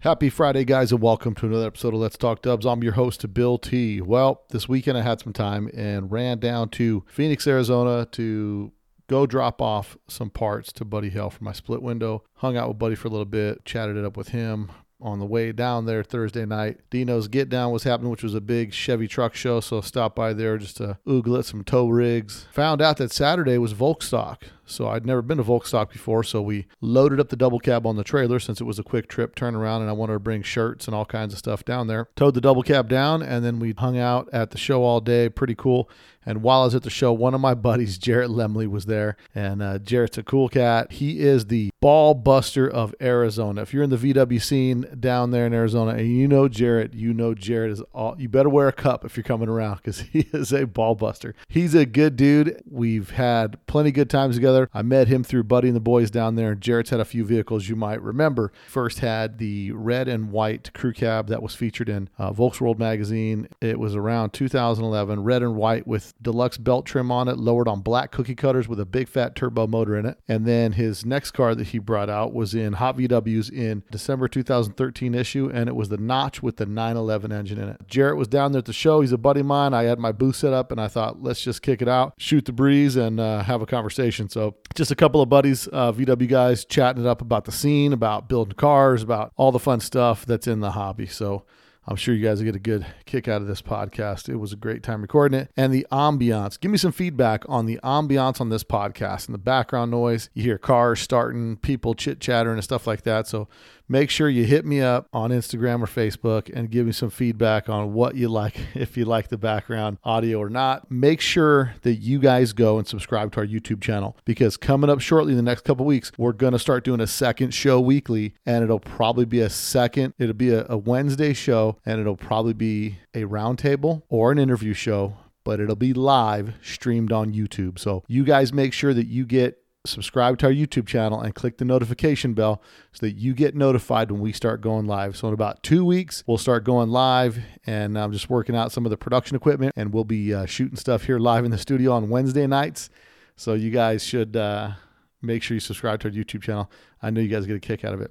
Happy Friday, guys, and welcome to another episode of Let's Talk Dubs. I'm your host, Bill T. Well, this weekend I had some time and ran down to Phoenix, Arizona to go drop off some parts to Buddy Hell for my split window. Hung out with Buddy for a little bit, chatted it up with him, on the way down there Thursday night. Dino's Get Down was happening, which was a big Chevy truck show. So I stopped by there just to oogle at some tow rigs. Found out that Saturday was Volkstock. So I'd never been to Volkstock before. So we loaded up the double cab on the trailer since it was a quick trip turnaround and I wanted to bring shirts and all kinds of stuff down there. Towed the double cab down and then we hung out at the show all day. Pretty cool. And while I was at the show, one of my buddies, Jarrett Lemley, was there. And uh, Jarrett's a cool cat. He is the ball buster of Arizona. If you're in the VW scene down there in Arizona and you know Jarrett, you know Jarrett is all. You better wear a cup if you're coming around because he is a ball buster. He's a good dude. We've had plenty good times together. I met him through Buddy and the boys down there. Jarrett's had a few vehicles you might remember. First had the red and white crew cab that was featured in uh, Volksworld magazine. It was around 2011, red and white with deluxe belt trim on it, lowered on black cookie cutters with a big fat turbo motor in it. And then his next car that he brought out was in Hot VWs in December 2013 issue, and it was the Notch with the 911 engine in it. Jarrett was down there at the show. He's a buddy of mine. I had my booth set up, and I thought, let's just kick it out, shoot the breeze, and uh, have a conversation. So just a couple of buddies, uh, VW guys, chatting it up about the scene, about building cars, about all the fun stuff that's in the hobby. So I'm sure you guys get a good kick out of this podcast. It was a great time recording it. And the ambiance. Give me some feedback on the ambiance on this podcast and the background noise. You hear cars starting, people chit chattering, and stuff like that. So make sure you hit me up on Instagram or Facebook and give me some feedback on what you like, if you like the background audio or not. Make sure that you guys go and subscribe to our YouTube channel because coming up shortly in the next couple weeks, we're going to start doing a second show weekly and it'll probably be a second, it'll be a, a Wednesday show and it'll probably be a roundtable or an interview show but it'll be live streamed on YouTube. So you guys make sure that you get subscribe to our YouTube channel and click the notification bell so that you get notified when we start going live. So in about two weeks, we'll start going live, and I'm just working out some of the production equipment, and we'll be uh, shooting stuff here live in the studio on Wednesday nights. So you guys should uh, make sure you subscribe to our YouTube channel. I know you guys get a kick out of it.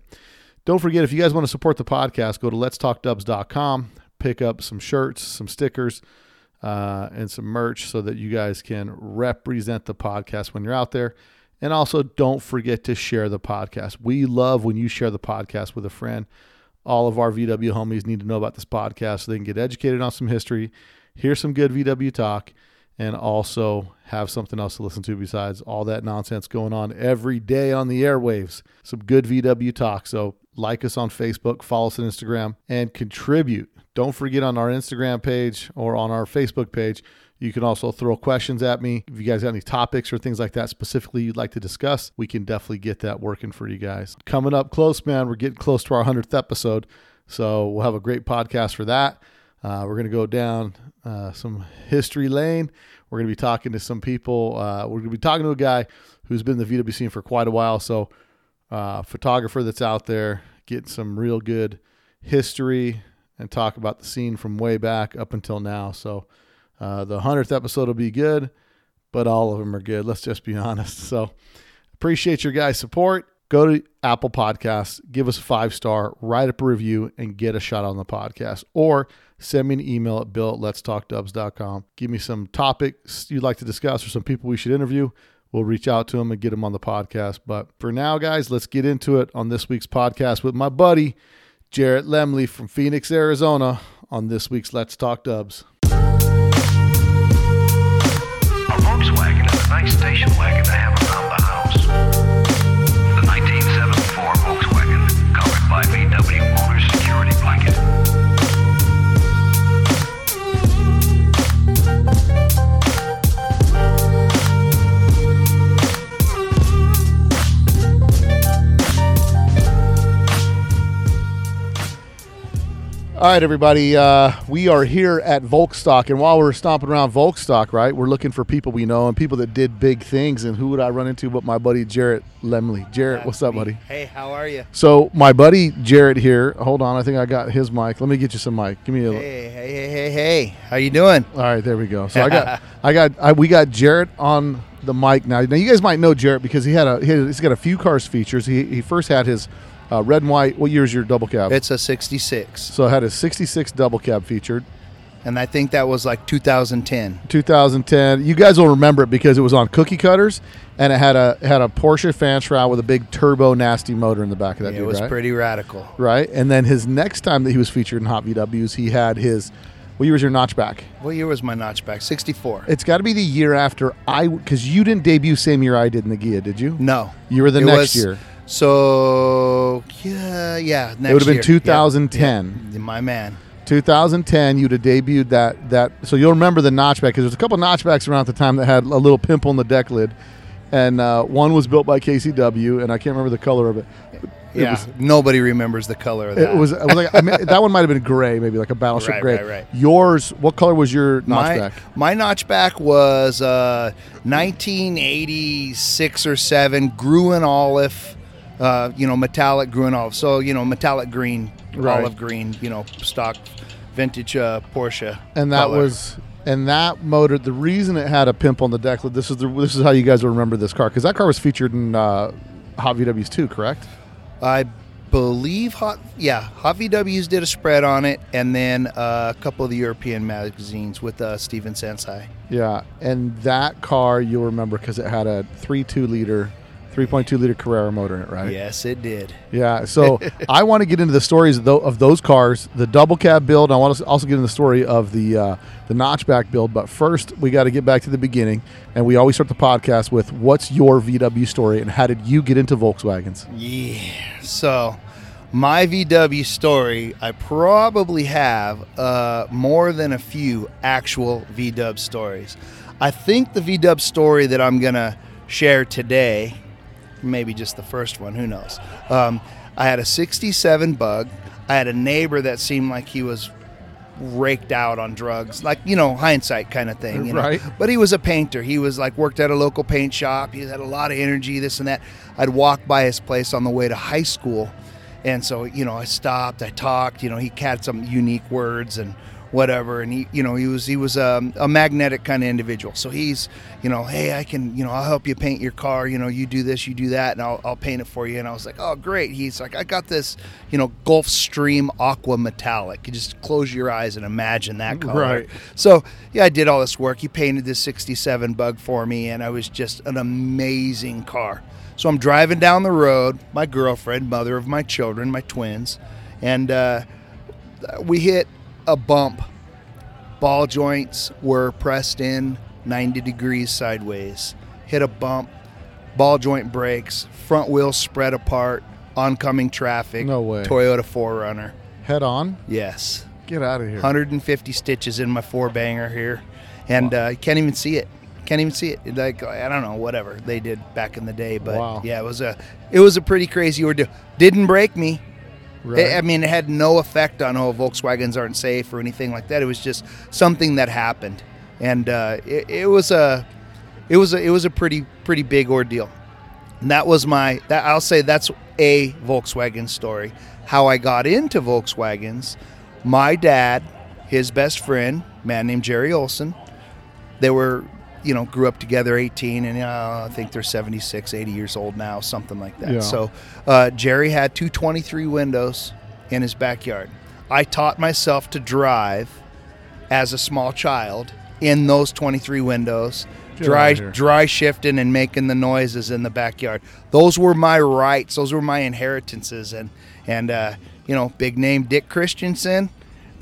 Don't forget, if you guys want to support the podcast, go to letstalkdubs.com, pick up some shirts, some stickers, uh, and some merch so that you guys can represent the podcast when you're out there. And also, don't forget to share the podcast. We love when you share the podcast with a friend. All of our VW homies need to know about this podcast so they can get educated on some history, hear some good VW talk, and also have something else to listen to besides all that nonsense going on every day on the airwaves. Some good VW talk. So, like us on Facebook, follow us on Instagram, and contribute. Don't forget on our Instagram page or on our Facebook page you can also throw questions at me. If you guys got any topics or things like that specifically you'd like to discuss, we can definitely get that working for you guys. Coming up close, man, we're getting close to our 100th episode. So we'll have a great podcast for that. Uh, we're going to go down uh, some history lane. We're going to be talking to some people. Uh, we're going to be talking to a guy who's been in the VW scene for quite a while. So, uh, photographer that's out there getting some real good history and talk about the scene from way back up until now. So, uh, the 100th episode will be good, but all of them are good. Let's just be honest. So appreciate your guys' support. Go to Apple Podcasts, give us a five star, write up a review, and get a shot on the podcast. Or send me an email at bill at letstalkdubs.com. Give me some topics you'd like to discuss or some people we should interview. We'll reach out to them and get them on the podcast. But for now, guys, let's get into it on this week's podcast with my buddy, Jarrett Lemley from Phoenix, Arizona, on this week's Let's Talk Dubs. Volkswagen a nice station wagon to have around the house. All right, everybody. Uh, we are here at Volkstock, and while we're stomping around Volkstock, right, we're looking for people we know and people that did big things. And who would I run into but my buddy Jarrett Lemley? Jarrett, what's up, buddy? Hey, how are you? So my buddy Jarrett here. Hold on, I think I got his mic. Let me get you some mic. Give me a. Hey, hey, hey, hey, hey. How you doing? All right, there we go. So I got, I got, I, we got Jarrett on the mic now. Now you guys might know Jarrett because he had a, he had, he's got a few cars features. He he first had his Uh, red and white. What year is your double cab? It's a 66. so it had a 66 double cab featured. And I think that was like 2010. 2010. You guys will remember it because it was on cookie cutters, and it had a had a Porsche fan shroud with a big turbo nasty motor in the back of that. it dude, was right? pretty radical. right. And then his next time that he was featured in Hot VWs, he had his. What year was your notchback? What year was my notchback? 64. It's got to be the year after I, because you didn't debut same year I did in the Ghia, did you? No. You were the It next was- year. So, yeah, yeah. Next it would have been year. 2010. Yeah, my man. 2010, you'd have debuted that that. So you'll remember the notchback because there's a couple notchbacks around at the time that had a little pimple in the deck lid, and uh, one was built by KCW, and I can't remember the color of it. It yeah. was- Nobody remembers the color of that. It was, it was like I mean, that one might have been gray, maybe like a battleship Right, gray. right, right. Yours, what color was your my, notchback? my notchback was uh, 1986 or 7 Gruen olive, uh, you know, metallic Gruen olive. So, you know, metallic green, Right. olive green, you know, stock vintage uh, Porsche. and that color. was and that motor. The reason it had a pimple on the deck. This is the, this is how you guys will remember this car because that car was featured in uh, Hot VWs too, correct? I believe Hot, yeah, Hot VWs did a spread on it, and then uh, a couple of the European magazines with uh, Steven Sansai. Yeah, and that car you'll remember because it had a three two liter, three point two liter Carrera motor in it, right? Yes, it did. Yeah. So I want to get into the stories of, of those cars, the double cab build. I want to also get into the story of the uh, the notchback build. But first, we got to get back to the beginning, and we always start the podcast with "What's your VW story?" and how did you get into Volkswagens? Yeah. So, my VW story, I probably have uh, more than a few actual VW stories. I think the VW story that I'm going to share today, maybe just the first one, who knows. Um, I had a 67 bug. I had a neighbor that seemed like he was raked out on drugs, like, you know, hindsight kind of thing. You know? Right. But he was a painter. He was like worked at a local paint shop. He had a lot of energy, this and that. I'd walk by his place on the way to high school. And so, you know, I stopped, I talked, you know, he had some unique words and whatever. And he, you know, he was, he was um, a magnetic kind of individual. So he's, you know, hey, I can, you know, I'll help you paint your car. You know, you do this, you do that, and I'll, I'll paint it for you. And I was like, oh, great. He's like, I got this, you know, Gulfstream Aqua Metallic. You just close your eyes and imagine that color. Right. So yeah, I did all this work. He painted this '67 Bug for me, and I was just an amazing car. So I'm driving down the road, my girlfriend, mother of my children, my twins, and uh, we hit a bump. Ball joints were pressed in 90 degrees sideways. Hit a bump. Ball joint breaks. Front wheels spread apart. Oncoming traffic. No way. Toyota 4Runner. Head on. Yes. Get out of here. 150 stitches in my four banger here, and uh, can't even see it. Can't even see it. Like I don't know, whatever they did back in the day, but Wow. yeah, it was a it was a pretty crazy ordeal. Didn't break me. Right. I- I mean, it had no effect on oh Volkswagens aren't safe or anything like that. It was just something that happened, and uh, it, it was a it was a it was a pretty pretty big ordeal. And that was my that I'll say that's a Volkswagen story. How I got into Volkswagens, my dad, his best friend, man named Jerry Olson, they were you know grew up together 18 and uh, i think they're 76 80 years old now something like that. Yeah. so uh, jerry had 223 windows in his backyard. I taught myself to drive as a small child in those 23 windows Get dry dry shifting and making the noises in the backyard. Those were my rights those were my inheritances and and uh, you know big name dick christensen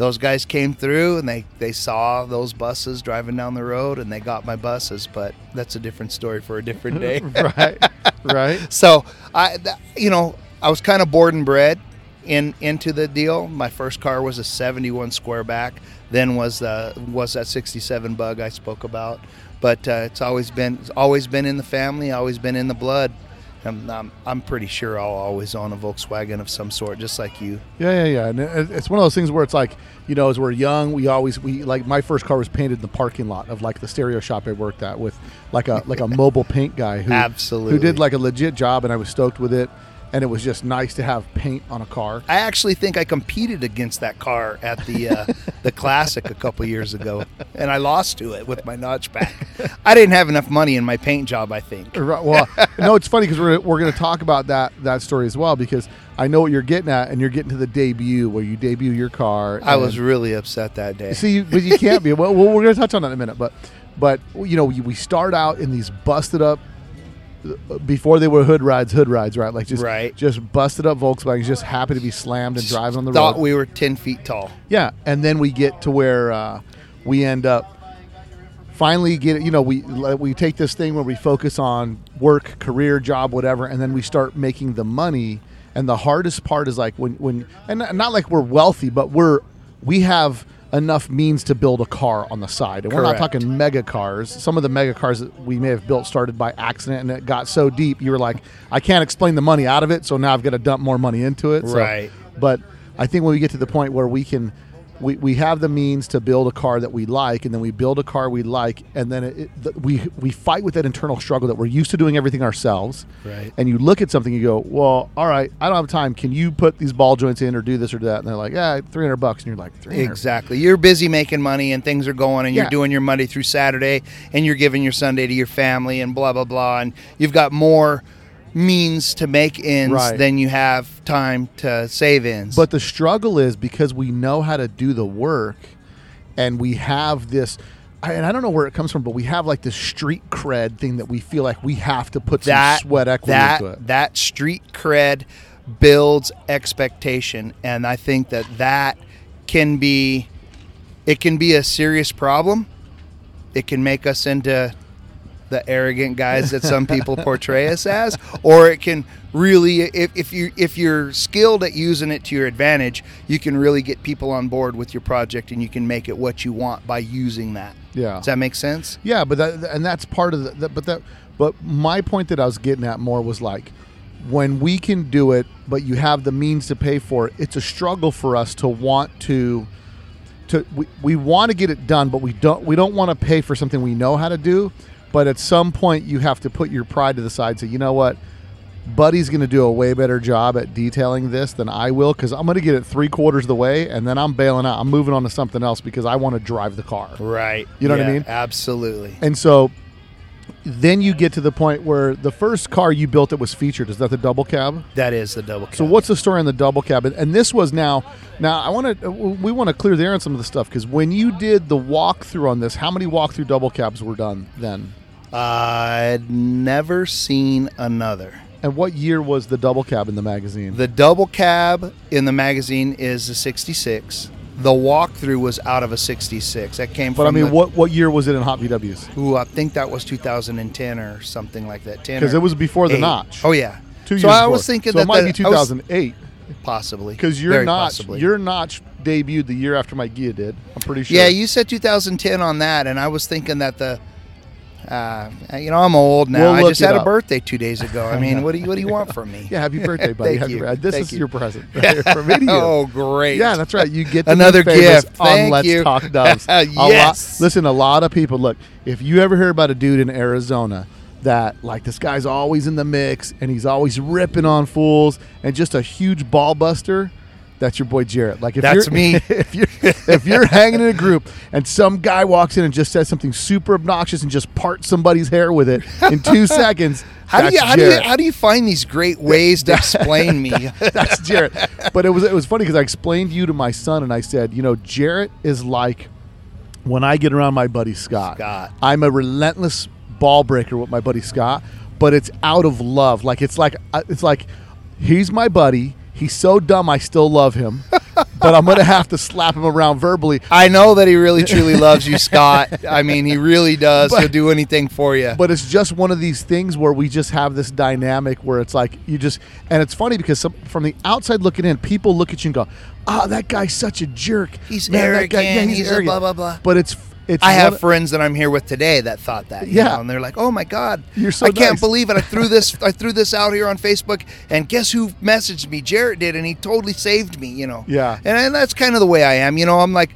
those guys came through and they, they saw those buses driving down the road and they got my buses but that's a different story for a different day right. Right. so i th- you know i was kind of born and bred in into the deal my first car was a 71 squareback then was the was that 67 bug i spoke about but uh, it's always been it's always been in the family always been in the blood I'm, I'm, I'm pretty sure I'll always own a Volkswagen of some sort, just like you. Yeah, yeah, yeah. And it's one of those things where it's like, you know, as we're young, we always we like my first car was painted in the parking lot of like the stereo shop I worked at with like a like a mobile paint guy who Absolutely. who did like a legit job, and I was stoked with it. And it was just nice to have paint on a car. I actually think I competed against that car at the uh, the classic a couple years ago, and I lost to it with my notchback. I didn't have enough money in my paint job. I think. Right, Well, no, it's funny because we're we're going to talk about that that story as well because I know what you're getting at, and you're getting to the debut where you debut your car. I was really upset that day. see, but you can't be. Well, we're going to touch on that in a minute, but but you know we we start out in these busted up. Before they were hood rides, hood rides, right? Like just Right. just busted up Volkswagens, just happy to be slammed and driving on the Thought road. Thought we were ten feet tall. Yeah, and then we get to where uh, we end up finally get it. You know, we we take this thing where we focus on work, career, job, whatever, and then we start making the money. And the hardest part is like when when and not- not like we're wealthy, but we're we have enough means to build a car on the side. And we're not talking mega cars. Some of the mega cars that we may have built started by accident and it got so deep you were like, I can't explain the money out of it, so now I've got to dump more money into it. So- Right. but I think when we get to the point where we can, we, we have the means to build a car that we like, and then we build a car we like, and then it, it, th- we we fight with that internal struggle that we're used to doing everything ourselves. Right. And you look at something, you go, well, all right, I don't have time. Can you put these ball joints in or do this or that? And they're like, yeah, three hundred bucks, and you're like, three hundred. Exactly. You're busy making money and things are going and Yeah. you're doing your Monday through Saturday and you're giving your Sunday to your family and blah blah blah and you've got more means to make ends Right. than you have time to save ends. But the struggle is because we know how to do the work, and we have this. I- And I don't know where it comes from, but we have like this street cred thing that we feel like we have to put that some sweat equity that into it. that street cred builds expectation and I think that that can be it can be a serious problem. It can make us into the arrogant guys that some people portray us as or it can really if, if you if you're skilled at using it to your advantage you can really get people on board with your project and you can make it what you want by using that Yeah. does that make sense Yeah, but that and that's part of the, that. But that, but my point that I was getting at more was like, when we can do it, but you have the means to pay for it. It's a struggle for us to want to, to we, we want to get it done, but we don't we don't want to pay for something we know how to do. But at some point, you have to put your pride to the side. and Say, you know what, Buddy's going to do a way better job at detailing this than I will because I'm going to get it three quarters of the way, and then I'm bailing out. I'm moving on to something else because I want to drive the car. right You know what I mean? absolutely And so then you get to the point where the first car you built that was featured is that the double cab. that is the double cab So what's the story on the double cab? And- And this was now. Now I want to. Uh, we want to clear the air on some of the stuff because when you did the walkthrough on this, how many walkthrough double cabs were done then? I'd never seen another. And what year was the double cab in the magazine? The double cab in the magazine is a 66. The walkthrough was out of a 66. That came but from I mean, the- what what year was it in Hot VWs? Ooh, I think that was 2010 or something like that. 10 Because it was before the eight. notch. Oh yeah. two so years. I before. was thinking so that it might the- be I was- 2008 possibly because your Very notch possibly. your notch debuted the year after my Ghia did. I'm pretty sure. Yeah, you said 2010 on that, and I was thinking that the. Uh, you know, I'm old now. We'll I just had up. a birthday two days ago. I mean, what do you what do you want from me? Yeah, happy birthday, buddy. Thank Happy you. birthday. This Thank is you. your present from me oh, great. Yeah, that's right. You get Another gift. on Thank Let's you. Talk Dubs. A lot- Yes. listen, a lot of people look. If you ever hear about a dude in Arizona that like this guy's always in the mix and he's always ripping on fools and just a huge ball buster. That's your boy Jarrett. Like if That's you're, me. If you're if you're hanging in a group and some guy walks in and just says something super obnoxious and just parts somebody's hair with it in two seconds, How do you how do you how do you find these great ways to explain me? That's Jarrett. But it was it was funny because I explained you to my son and I said, you know, Jarrett is like when I get around my buddy Scott. Scott. I'm a relentless ball breaker with my buddy Scott, but it's out of love. Like it's like uh, it's like he's my buddy. He's so dumb I still love him, but I'm gonna have to slap him around verbally. I know that he really truly loves you, Scott. I mean, he really does. But- He'll do anything for you. But it's just one of these things where we just have this dynamic where it's like you just, and it's funny because some, from the outside looking in, people look at you and go, "Ah, that guy's such a jerk. He's Man, that guy- arrogant. He's a blah, blah, blah." But it's it's. I have friends that I'm here with today that thought that. you Yeah. know, and they're like, "Oh my God, You're so I can't believe it! I threw this, I threw this out here on Facebook, and guess who messaged me? Jarrett did, and he totally saved me. You know, Yeah. and, and that's kind of the way I am. You know, I'm like,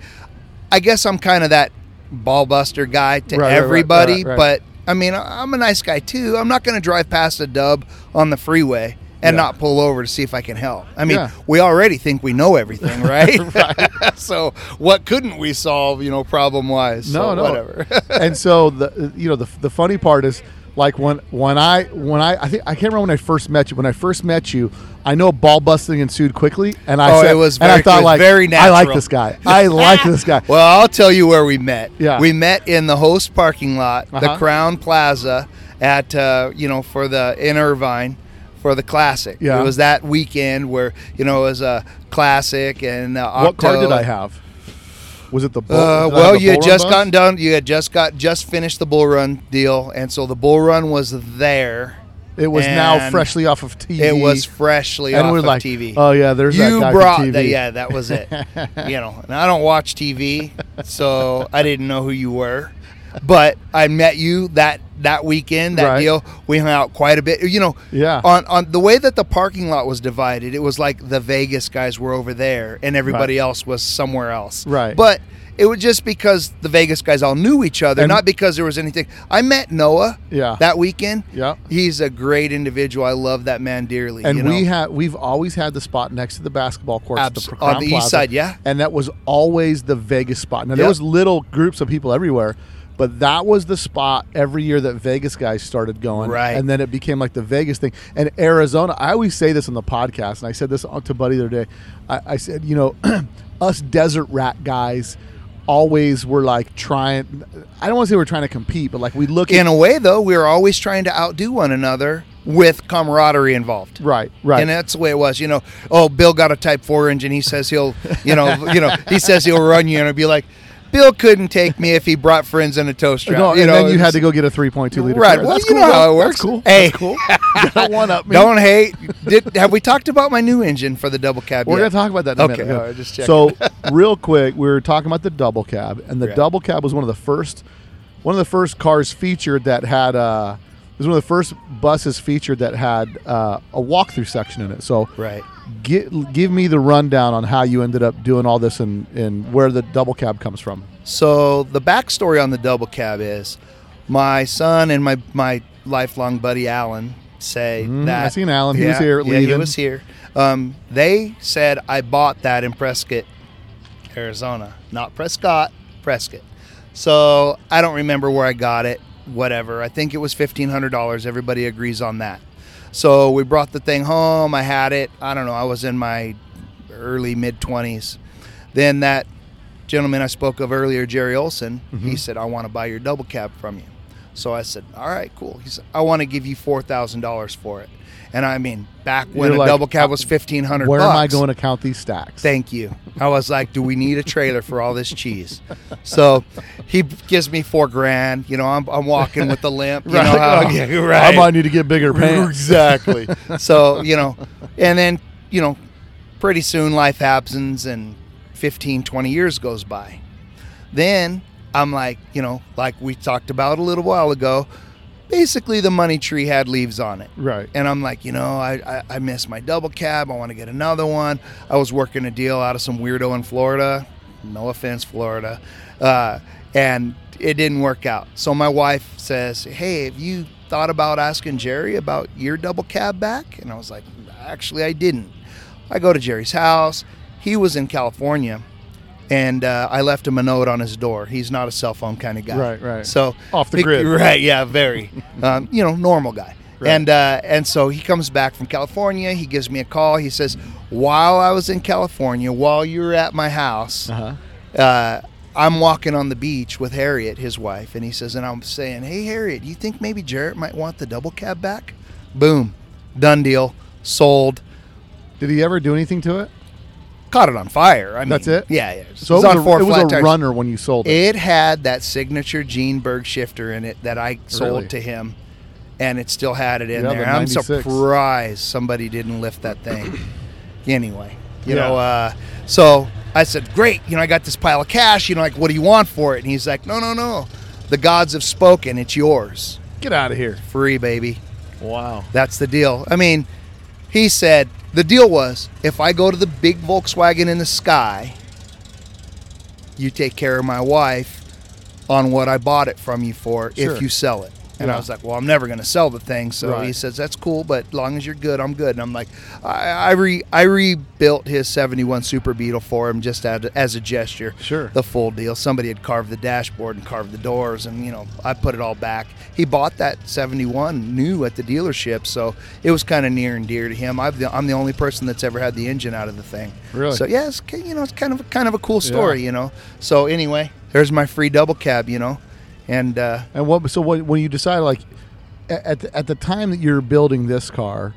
I guess I'm kind of that ball buster guy to right, everybody, right, right. but I mean, I'm a nice guy too. I'm not going to drive past a dub on the freeway and Yeah. not pull over to see if I can help. I mean, Yeah. we already think we know everything, right? so what couldn't we solve, you know, problem wise? No, so no. whatever. and so the you know the the funny part is like when when I when I I think I can't remember when I first met you. When I first met you, I know ball busting ensued quickly, and I Oh, said, it was and I thought like very natural. I like this guy. I like this guy. Well, I'll tell you where we met. Yeah. We met in the host parking lot, the Uh-huh. Crowne Plaza, at uh, you know for the in Irvine for the classic. Yeah. It was that weekend where you know it was a classic and uh, What car did I have? Was it the bull? Uh, did I have well, the you had Bull Run just bus? gotten done. You had just got just finished the bull run deal, and so the bull run was there. It was now freshly off of TV. It was freshly and off we're of like, TV. oh yeah, there's you that guy brought from TV. that. Yeah, that was it. you know, and I don't watch TV, so I didn't know who you were. But I met you that that weekend. That Right. deal, we hung out quite a bit. You know, Yeah. On on the way that the parking lot was divided, it was like the Vegas guys were over there, and everybody else was somewhere else. Right. But it was just because the Vegas guys all knew each other, And- not because there was anything. I met Noah. Yeah. That weekend. Yeah. He's a great individual. I love that man dearly. And you know? we had we've always had the spot next to the basketball court Abs- the on the east side, yeah. And that was always the Vegas spot. Now there Yep. was little groups of people everywhere, but that was the spot every year that Vegas guys started going. Right. And then it became like the Vegas thing. And Arizona, I always say this on the podcast, and I said this to Buddy the other day. I, I said, you know, us desert rat guys always were like trying I don't want to say we're trying to compete, but like we look in at a way though we were always trying to outdo one another with camaraderie involved Right, right. and that's the way it was you know oh bill got a type 4 engine he says he'll you know you know he says he'll run you and i'd be like bill couldn't take me if he brought friends in a tow strap no, you and know then you had to go get a 3.2 liter. Right. Well, That's you cool, know how it That's works. cool. Hey. That's cool. Don't one up me. don't hate did have we talked about my new engine for the double cab We're yet? to talk about that in a Okay, minute. all right, just so, real quick, we were talking about the double cab, and the Yeah. double cab was one of the first, one of the first cars featured that had. Uh, it was one of the first buses featured that had uh, a walkthrough section in it. So, right gi- give me the rundown on how you ended up doing all this and, and where the double cab comes from. So the backstory on the double cab is my son and my my lifelong buddy Alan say Mhm, that I seen Alan. He was Yeah, here Yeah, he leaving. was here. Um, they said I bought that in Prescott, Arizona, not Prescott, Prescott. So I don't remember where I got it. Whatever. I think it was fifteen hundred dollars. Everybody agrees on that. So we brought the thing home. I had it. I don't know. I was in my early mid twenties. Then that gentleman I spoke of earlier, Jerry Olson, Mm-hmm. he said, I want to buy your double cab from you. So I said, All right, cool. He said, I want to give you four thousand dollars for it. And I mean, back when You're a like, double cab was fifteen hundred Where bucks. am I going to count these stacks? Thank you. I was like, do we need a trailer for all this cheese? So he gives me four grand. You know, I'm, I'm walking with the limp. You know how, yeah, right. I might need to get bigger pants. Exactly. so, you know, and then, you know, pretty soon life happens and 15, 20 years goes by. Then I'm like, you know, like we talked about a little while ago, basically the money tree had leaves on it. Right. And I'm like, you know, I, I, I miss my double cab. I want to get another one. I was working a deal out of some weirdo in Florida. No offense, Florida. Uh, and it didn't work out. So my wife says, hey, have you thought about asking Jerry about your double cab back? And I was like, actually, I didn't. I go to Jerry's house. He was in California. And uh, I left him a note on his door. He's not a cell phone kind of guy. Right, right. So Off the grid. right? Yeah, very. um, you know, normal guy. Right. And uh, and so he comes back from California. He gives me a call. He says, while I was in California, while you were at my house, Uh-huh. uh, I'm walking on the beach with Harriet, his wife, and he says, and I'm saying, hey Harriet, do you think maybe Jarrett might want the double cab back? Boom, done deal, sold. Did he ever do anything to it? Caught it on fire. I mean, That's it? Yeah, yeah. So it on was, a, four it was flat a tires. runner when you sold it. It had that signature Gene Berg shifter in it that I sold Really? to him, and it still had it in Yeah, there. the I'm 96. surprised somebody didn't lift that thing. anyway, you Yeah. know, uh, so I said, "Great, you know, I got this pile of cash. You know, like, what do you want for it?" And he's like, "No, no, no, the gods have spoken. It's yours, Get out of here. free, baby. Wow. That's the deal." I mean, he said the deal was if I go to the big Volkswagen in the sky, you take care of my wife on what I bought it from you for Sure. if you sell it. And I was like, well, I'm never going to sell the thing. So Right. he says, that's cool, but as long as you're good, I'm good. And I'm like, I, I, re, I rebuilt his 71 Super Beetle for him just as, as a gesture. Sure. The full deal. Somebody had carved the dashboard and carved the doors, and, you know, I put it all back. He bought that 71 new at the dealership, so it was kind of near and dear to him. I've the, I'm the only person that's ever had the engine out of the thing. Really? So, yeah, it's, you know, it's kind of, kind of a cool story, you know. So, anyway, there's my free double cab, you know. And, uh, And what? So what, when you decide like, at the, at the time that you're building this car,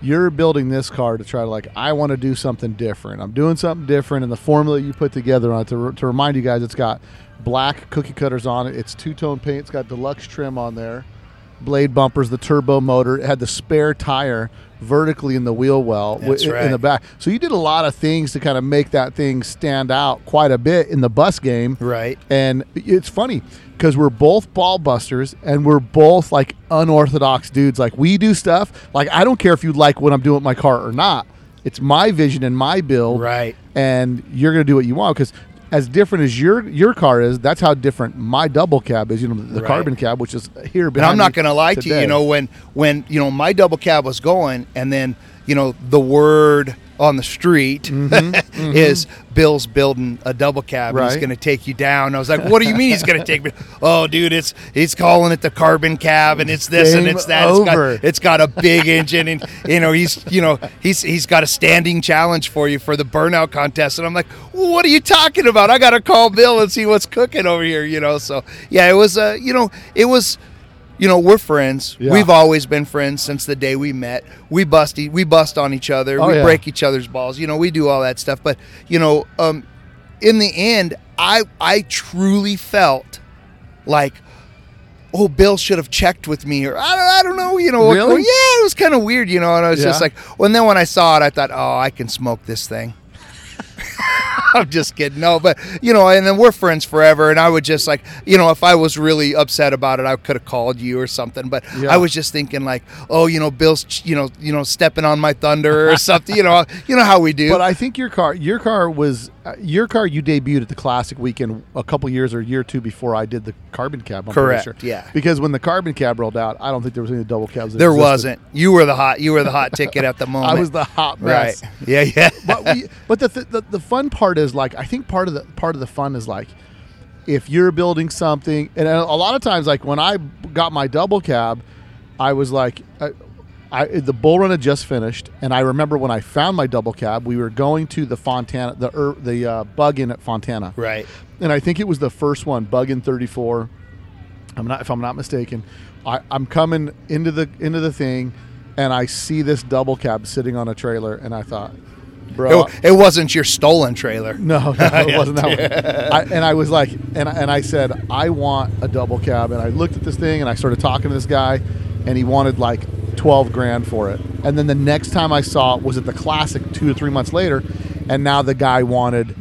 you're building this car to try to like, I want to do something different. I'm doing something different, and the formula you put together on it to, re- to remind you guys, it's got black cookie cutters on it. It's two tone paint. It's got deluxe trim on there, blade bumpers, the turbo motor. It had the spare tire vertically in the wheel well wi- That's in the back. So you did a lot of things to kind of make that thing stand out quite a bit in the bus game. right. And it's funny because we're both ball busters and we're both like unorthodox dudes. Like we do stuff. Like I don't care if you like what I'm doing with my car or not. It's my vision and my build. Right. And you're gonna do what you want because as different as your your car is, that's how different my double cab is. You know, the Right. carbon cab, which is here. And I'm not going to lie to you. You know, when when you know my double cab was going, and then you know the word on the street is Bill's building a double cab. Mm-hmm. Right. He's going to take you down. I was like, what do you mean he's going to take me? Oh, dude, it's he's calling it the carbon cab, and it's this and it's that. It's got, it's got a big engine, and you know he's you know he's he's got a standing challenge for you for the burnout contest. And I'm like, what are you talking about? I got to call Bill and see what's cooking over here. You know, so yeah, it was uh, you know it was you know we're friends. Yeah. we've always been friends since the day we met. We bust e- we bust on each other. Oh, we yeah. break each other's balls. You know we do all that stuff. But you know um in the end i i truly felt like oh bill should have checked with me or i don't, I don't know you know Really? yeah it was kind of weird you know and i was just like well and then when i saw it i thought oh i can smoke this thing I'm just kidding. No, but you know, and then we're friends forever. And I would just like, you know, if I was really upset about it, I could have called you or something. But Yeah. I was just thinking like, oh, you know, Bill's, you know, you know, stepping on my thunder or something. You know, you know how we do. But I think your car, your car was uh, your car. You debuted at the Classic Weekend a couple years or a year or two before I did the carbon cab. I'm Correct, sure. yeah. Because when the carbon cab rolled out, I don't think there was any double cabs. there existed. wasn't. You were the hot. You were the hot ticket at the moment. I was the hot right. Yeah, yeah. but we, but the, the the fun part is like I think part of the part of the fun is like if you're building something, and a lot of times like when I got my double cab, I was like. I, I, the bull run had just finished, and I remember when I found my double cab, we were going to the Fontana, the er, the uh, bug in at Fontana, right. and I think it was the first one, bug in 34. I'm not, if I'm not mistaken. I, I'm coming into the into the thing, and I see this double cab sitting on a trailer, and I thought, bro, It, it wasn't your stolen trailer. no, no, it wasn't that one. I, and I was like, and I- and I said, I want a double cab, and I looked at this thing, and I started talking to this guy, and he wanted like twelve grand for it. And then the next time I saw it was at the classic two to three months later, and now the guy wanted,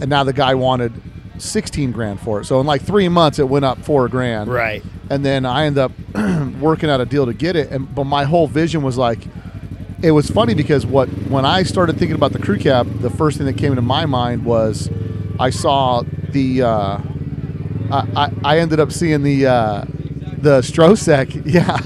and now the guy wanted sixteen grand for it. So in like three months, it went up four grand. Right. And then I ended up working out a deal to get it, and but my whole vision was like it was funny because what when I started thinking about the crew cab, the first thing that came into my mind was I saw the uh, I, I I ended up seeing the uh, the Strosek, yeah.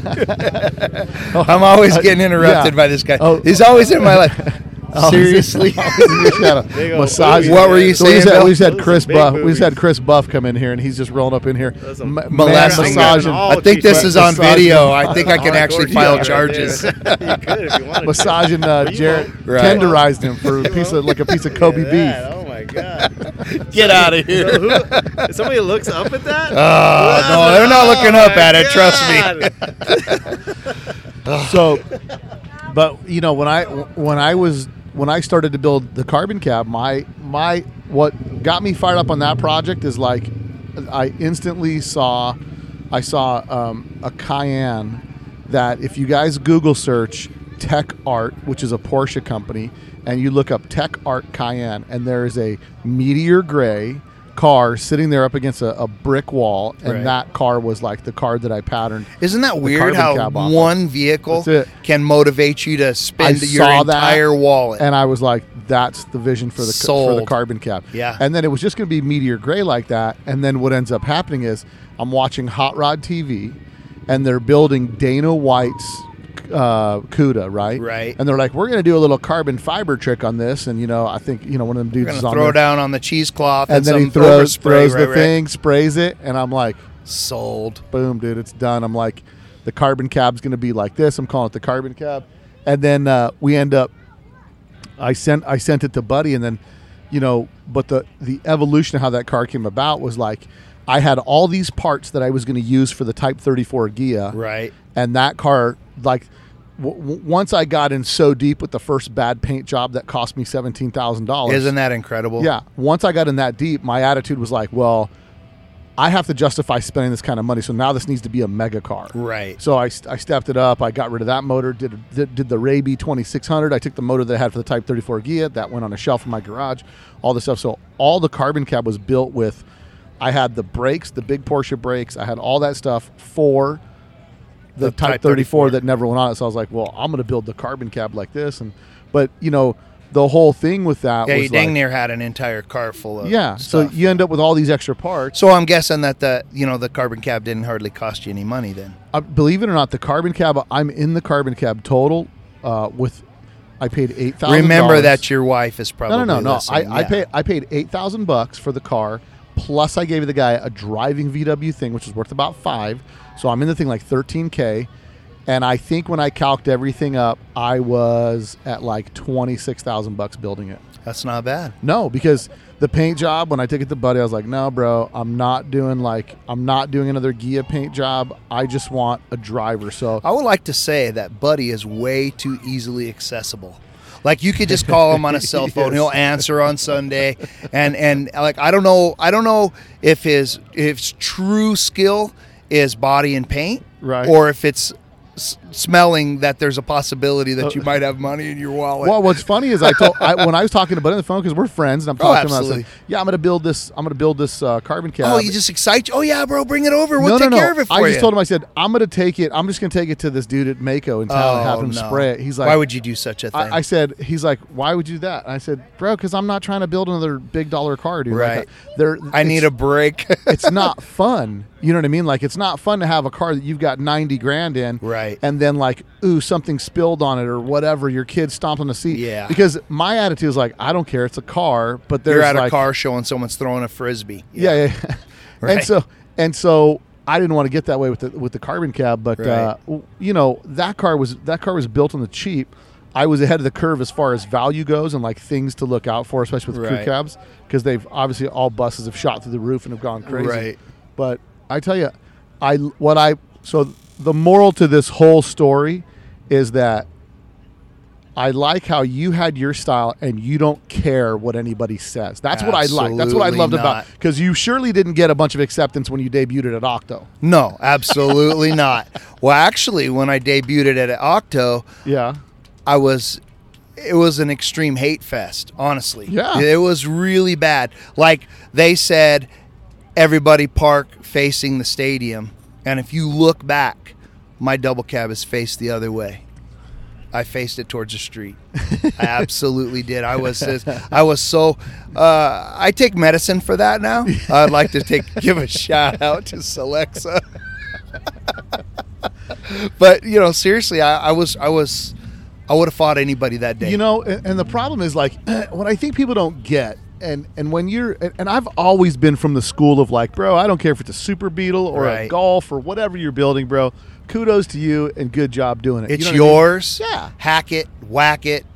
I'm always Uh, getting interrupted yeah. by this guy. Oh. He's always in my life. Oh, Seriously. Big old massage. What were you So we just saying, had, we just had Chris big Buff. We just had. Chris Buff come in here, and he's just rolling up in here, Those are molesting massaging, I think this is on video. I think I can actually file right charges. you could if you massaging uh, But you Jarrett, won't. Right. tenderized him for a piece of like a piece of Kobe Look at that. beef. Oh my god. Get out of here. So who, somebody looks up at that? Oh, no, they're not looking Oh up my at it. Trust me. So but you know when i when i was when i started to build the carbon cab my my what got me fired up on that project is like i instantly saw i saw um, a cayenne that if you guys google search tech art which is a porsche company and you look up tech art cayenne and there is a meteor gray car sitting there up against a, a brick wall and Right. that car was like the car that i patterned Isn't that weird carbon how cab off. one vehicle That's it. can motivate you to I spend your saw that, entire wallet? and I was like, "That's the vision for the for the Sold. carbon cap." Yeah. And then it was just going to be meteor gray like that. And then what ends up happening is I'm watching Hot Rod TV, and they're building Dana White's uh, CUDA, right? Right. And they're like, we're going to do a little carbon fiber trick on this, and you know, I think you know one of them dudes is on throw there, down on the cheesecloth and, and then some he throws throws right, the right. thing, sprays it, and I'm like, Sold. boom, dude, it's done. I'm like, the carbon cab's going to be like this. I'm calling it the carbon cab, and then uh, we end up. I sent I sent it to Buddy, and then, you know, but the the evolution of how that car came about was like, I had all these parts that I was going to use for the Type 34 Gia, Right. And that car like. W- once I got in so deep with the first bad paint job that cost me seventeen thousand dollars, Isn't that incredible? yeah. Once I got in that deep, my attitude was like, well, I have to justify spending this kind of money. So now this needs to be a mega car. Right. So I, I stepped it up. I got rid of that motor. Did did, did the Raby 2600. I took the motor that I had for the Type 34 Ghia. That went on a shelf in my garage. All this stuff. So all the carbon cab was built with. I had the brakes, the big Porsche brakes. I had all that stuff for the, The Type, Type 34, 34. that never went on it. So I was like, well, I'm going to build the carbon cab like this. And but you know the whole thing with that Yeah, was you dang like- near had an entire car full of yeah. stuff. So you end up with all these extra parts. So I'm guessing that the you know the carbon cab didn't hardly cost you any money then. Uh, believe it or not, the carbon cab. I'm in the carbon cab total. Uh, with I paid eight thousand. Remember that your wife is probably no, no, no, no. I, listening. I paid I paid eight thousand bucks for the car. Plus, I gave the guy a driving VW thing, which is worth about five. So I'm in the thing like thirteen k. And I think when I calced everything up, I was at like twenty six thousand bucks building it. That's not bad. No, because the paint job when I took it to Buddy, I was like, no, bro, I'm not doing like I'm not doing another Ghia paint job. I just want a driver. So I would like to say that Buddy is way too easily accessible. Like you could just call him on a cell phone, he'll answer on Sunday, and and like I don't know, I don't know if his if his true skill is body and paint, Right. or if it's smelling that there's a possibility that you might have money in your wallet. Well, what's funny is I told I, when I was talking to Buddy on the phone because we're friends and I'm Oh, talking about. I absolutely. said, yeah, I'm gonna build this. I'm gonna build this uh, carbon cab. oh, you just excite you. Oh yeah, bro, bring it over. We'll no, take no, no. care of it for I you. just told him. I said, I'm gonna take it. I'm just gonna take it to this dude at Maaco in town and have Oh, him spray it. He's like, why would you do such a thing? I, I said, he's like, why would you do that? And I said, bro, because I'm not trying to build another big dollar car, dude. Right. uh, there, I need a break. it's not fun. You know what I mean? Like it's not fun to have a car that you've got 90 grand in. Right. And then like, ooh, something spilled on it or whatever. Your kid stomped on the seat. Yeah. Because my attitude is like, I don't care. It's a car, but there's You're at like, a car show and someone's throwing a frisbee. Yeah. Yeah. yeah. And so, and so I didn't want to get that way with the, with the carbon cab, but uh, you know, that car was, that car was built on the cheap. I was ahead of the curve as far as value goes and like things to look out for, especially with crew cabs, because they've obviously all buses have shot through the roof and have gone crazy. Right. But I tell you, I what I so the moral to this whole story is that I like how you had your style and you don't care what anybody says. That's what I like. That's what I Absolutely loved about not. because you surely didn't get a bunch of acceptance when you debuted it at Octo. No, absolutely not. Well, actually, when I debuted it at Octo, Yeah. I was it was an extreme hate fest, honestly. Yeah. It was really bad. Like they said everybody park facing the stadium, and if you look back, my double cab is faced the other way. I faced it towards the street. I absolutely did. I was I was so uh, I take medicine for that now. I'd like to take give a shout out to Celexa. but you know, seriously, I, I was I was I would have fought anybody that day. You know, and, and the problem is like what I think people don't get, and and when you're, and, I've always been from the school of like, bro, I don't care if it's a Super Beetle or a Golf or whatever you're building, bro. Kudos to you and good job doing it. it's You know what I mean? yours. Yeah. Hack it, whack it,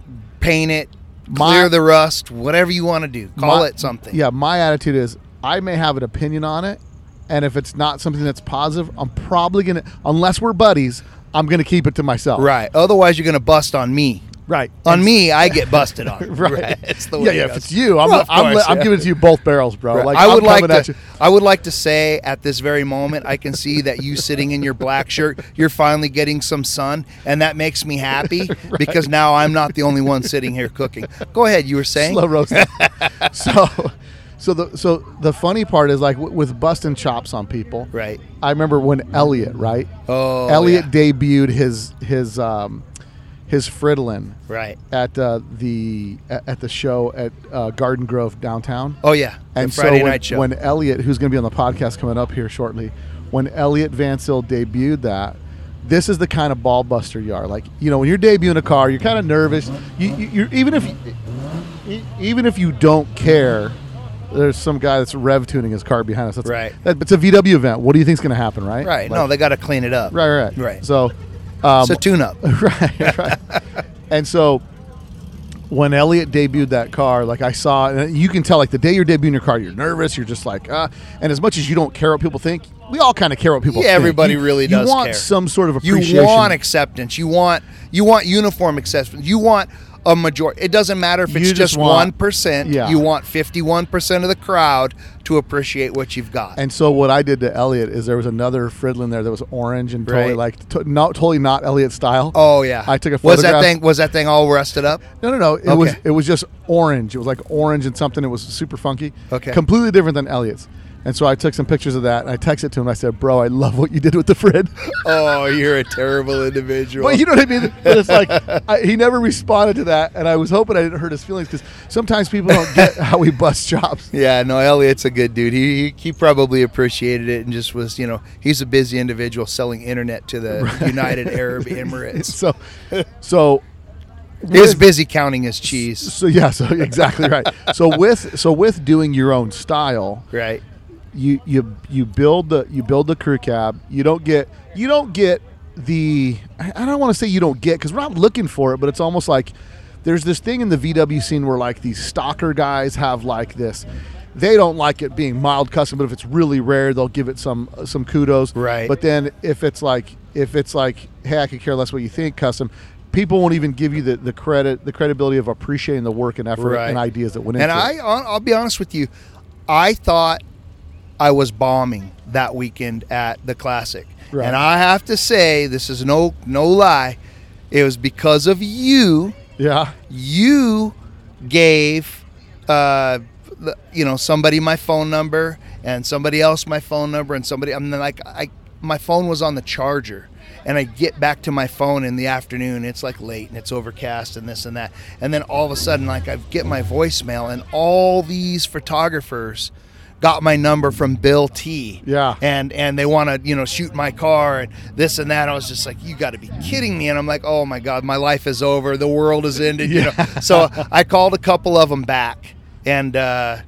paint it, My- clear the rust, whatever you want to do. Call My- it something. Yeah, my attitude is I may have an opinion on it, and if it's not something that's positive, I'm probably gonna, unless we're buddies, I'm gonna keep it to myself. Right. Otherwise, you're gonna bust on me. Right. On And- me, I get busted on. Right. It's the yeah, way yeah. it If it's you, I'm, Well, I'm, course, I'm yeah. giving it to you both barrels, bro. Right. Like I would I'm like to. you. I would like to say at this very moment, I can see that you sitting in your black shirt, you're finally getting some sun, and that makes me happy because now I'm not the only one sitting here cooking. Go ahead. You were saying. slow roasting. so, so the so the funny part is like w- with busting chops on people. Right. I remember when Elliot, right? Oh, Elliot yeah. debuted his his um his Fridolin Right. at uh, the at the show at uh, Garden Grove downtown. Oh yeah. And the Friday so when, night show. when Elliot, who's going to be on the podcast coming up here shortly, when Elliot Vansell debuted that. This is the kind of ball buster you are. Like you know, when you're debuting a car, you're kind of nervous. You, you, you're even if e- even if you don't care. There's some guy that's rev tuning his car behind us. That's, Right. That, it's a VW event. What do you think's going to happen, right? Right. Like- no, they got to clean it up. Right, right, Right. So, um, It's a tune-up. right, right. and so, when Elliot debuted that car, like I saw, and you can tell, like the day you're debuting your car, you're nervous. You're just like, uh, and as much as you don't care what people think, we all kind of care what people Yeah, think. everybody You- really you does You want care. some sort of appreciation. You want acceptance. You want you want uniform acceptance. You want a majority. It doesn't matter if it's just just one percent. Yeah. You want fifty-one percent of the crowd to appreciate what you've got. And so what I did to Elliot is there was another Fridolin there that was orange and totally Right. like t- not totally not Elliot style. oh yeah. I took a Was that photograph. thing? Was that thing all rusted up? No, no, no. It was it was just orange. It was like orange and something. It was super funky. Okay. Completely different than Elliot's. And so I took some pictures of that and I texted to him. I said, "Bro, I love what you did with the Frid." Oh, you're a terrible individual. But you know what I mean? But it's like I, he never responded to that, and I was hoping I didn't hurt his feelings because sometimes people don't get how we bust chops. Yeah, no, Elliot's a good dude. He, he he probably appreciated it and just was, you know, he's a busy individual selling internet to the United Arab Emirates. So, so was busy counting his cheese. So yeah, so exactly right. So with so with doing your own style, Right. You you you build the you build the crew cab. You don't get you don't get the I I don't want to say you don't get because we're not looking for it, but it's almost like there's this thing in the VW scene where like these stalker guys have like this. They don't like it being mild custom, but if it's really rare, they'll give it some uh, some kudos. Right. But then if it's like if it's like hey, I could care less what you think custom. People won't even give you the, the credit, the credibility of appreciating the work and effort Right. and ideas that went And into I, it. And I'll I'll be honest with you, I thought I was bombing that weekend at the Classic, Right. and I have to say, this is no no lie, it was because of you. Yeah. You gave, uh, you know, somebody my phone number and somebody else my phone number and somebody. I'm like, I my phone was on the charger. And I get back to my phone in the afternoon. It's like late and it's overcast and this and that. And then all of a sudden, like I get my voicemail, and all these photographers got my number from Bill T. Yeah. And and they want to you know shoot my car and this and that. I was just like, you got to be kidding me. And I'm like, oh my god, my life is over. The world is ended. You know. So I called a couple of them back, and uh,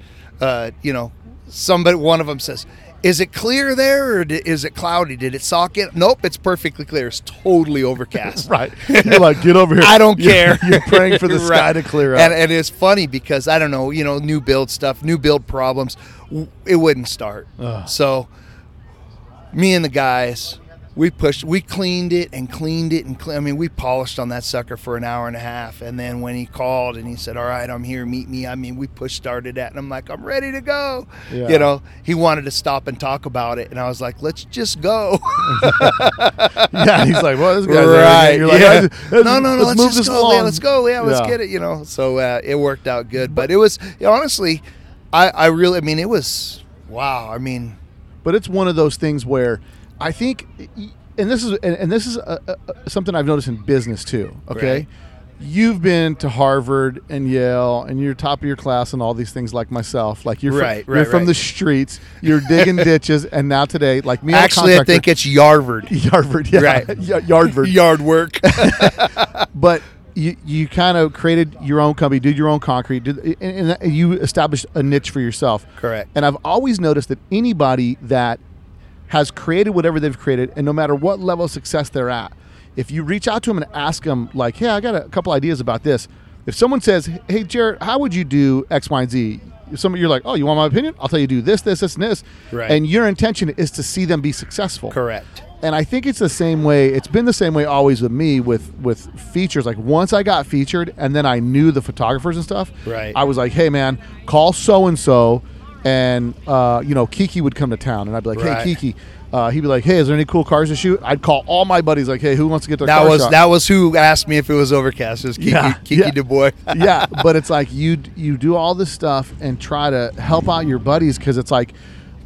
uh, you know, somebody one of them says. Is it clear there, or is it cloudy? Did it sock in? Nope, it's perfectly clear. It's totally overcast. Right. You're like, get over here. I don't You're- care. You're praying for the sky to clear up. And, and it's funny because I don't know, you know, new build stuff, new build problems, it wouldn't start. Ugh. So, me and the guys, we pushed, we cleaned it and cleaned it and cle- I mean, we polished on that sucker for an hour and a half. And then when he called and he said, "All right, I'm here, meet me," I mean, we push started that, and I'm like, "I'm ready to go." Yeah. You know, he wanted to stop and talk about it, and I was like, "Let's just go." yeah, he's like, well, this guy's right. You're like, yeah. "Let's- let's- no, no, no. let's Let's, just go. along. Yeah, let's go. Yeah, let's Yeah. get it. You know. So uh, it worked out good, but it was honestly, I, I really, I mean, it was wow. I mean, But it's one of those things where I think, and this is and, and this is a, a, a- something I've noticed in business too. Okay, Right. you've been to Harvard and Yale, and you're top of your class and all these things like myself. Like you're from, Right, you're right, from the streets. You're digging ditches, and now today, like me, actually, I think it's Yarvard. Yarvard, yeah, Right. Y- Yardford. Yard work. but you you kind of created your own company, did your own concrete, did, and, and you established a niche for yourself. Correct. And I've always noticed that anybody that has created whatever they've created, and no matter what level of success they're at, if you reach out to them and ask them, like, "Hey, I got a couple ideas about this," if someone says, "Hey, Jared, how would you do X, Y, and Z?" If somebody you're like, "Oh, you want my opinion? I'll tell you do this, this, this, and this," Right. and your intention is to see them be successful. Correct. And I think it's the same way. It's been the same way always with me with with features. Like once I got featured, and then I knew the photographers and stuff. Right. I was like, hey man, call so and so, and uh, you know Kiki would come to town, and I'd be like, Right. hey Kiki. Uh, he'd be like, "Hey, is there any cool cars to shoot?" I'd call all my buddies, like, "Hey, who wants to get their That car was shot?" that was who asked me if it was overcast. It was Kiki, Yeah, Kiki yeah. Du Bois. yeah, but it's like you you do all this stuff and try to help out your buddies because it's like,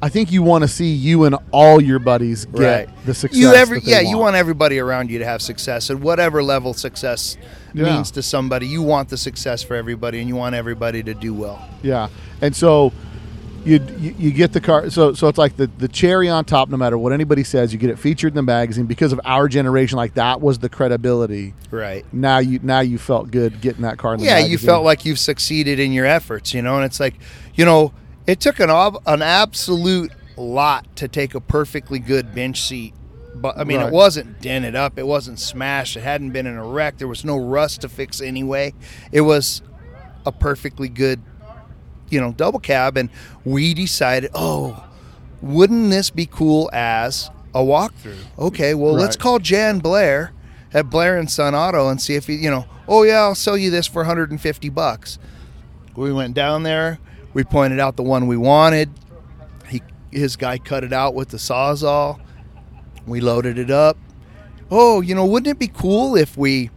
I think you want to see you and all your buddies get right. the success. You every yeah, you want everybody around you to have success, at whatever level success Yeah. means to somebody, you want the success for everybody, and you want everybody to do well. Yeah. And so, you, you get the car. So so it's like the the cherry on top. No matter what anybody says, you get it featured in the magazine because of our generation. Like that was the credibility. Right. Now you now you felt good getting that car in the yeah, magazine. you felt like you've succeeded in your efforts, you know. And it's like, you know, it took an ob- an absolute lot to take a perfectly good bench seat. But I mean, Right. it wasn't dented up, it wasn't smashed, it hadn't been in a wreck. There was no rust to fix anyway. It was a perfectly good, you know, double cab, and we decided, oh, wouldn't this be cool as a walkthrough? Okay, well, let's call Jan Blair at Blair and Son Auto and see if he, you know, oh yeah, I'll sell you this for 150 bucks. We went down there. We pointed out the one we wanted. He, his guy cut it out with the sawzall. We loaded it up. Oh, you know, wouldn't it be cool if we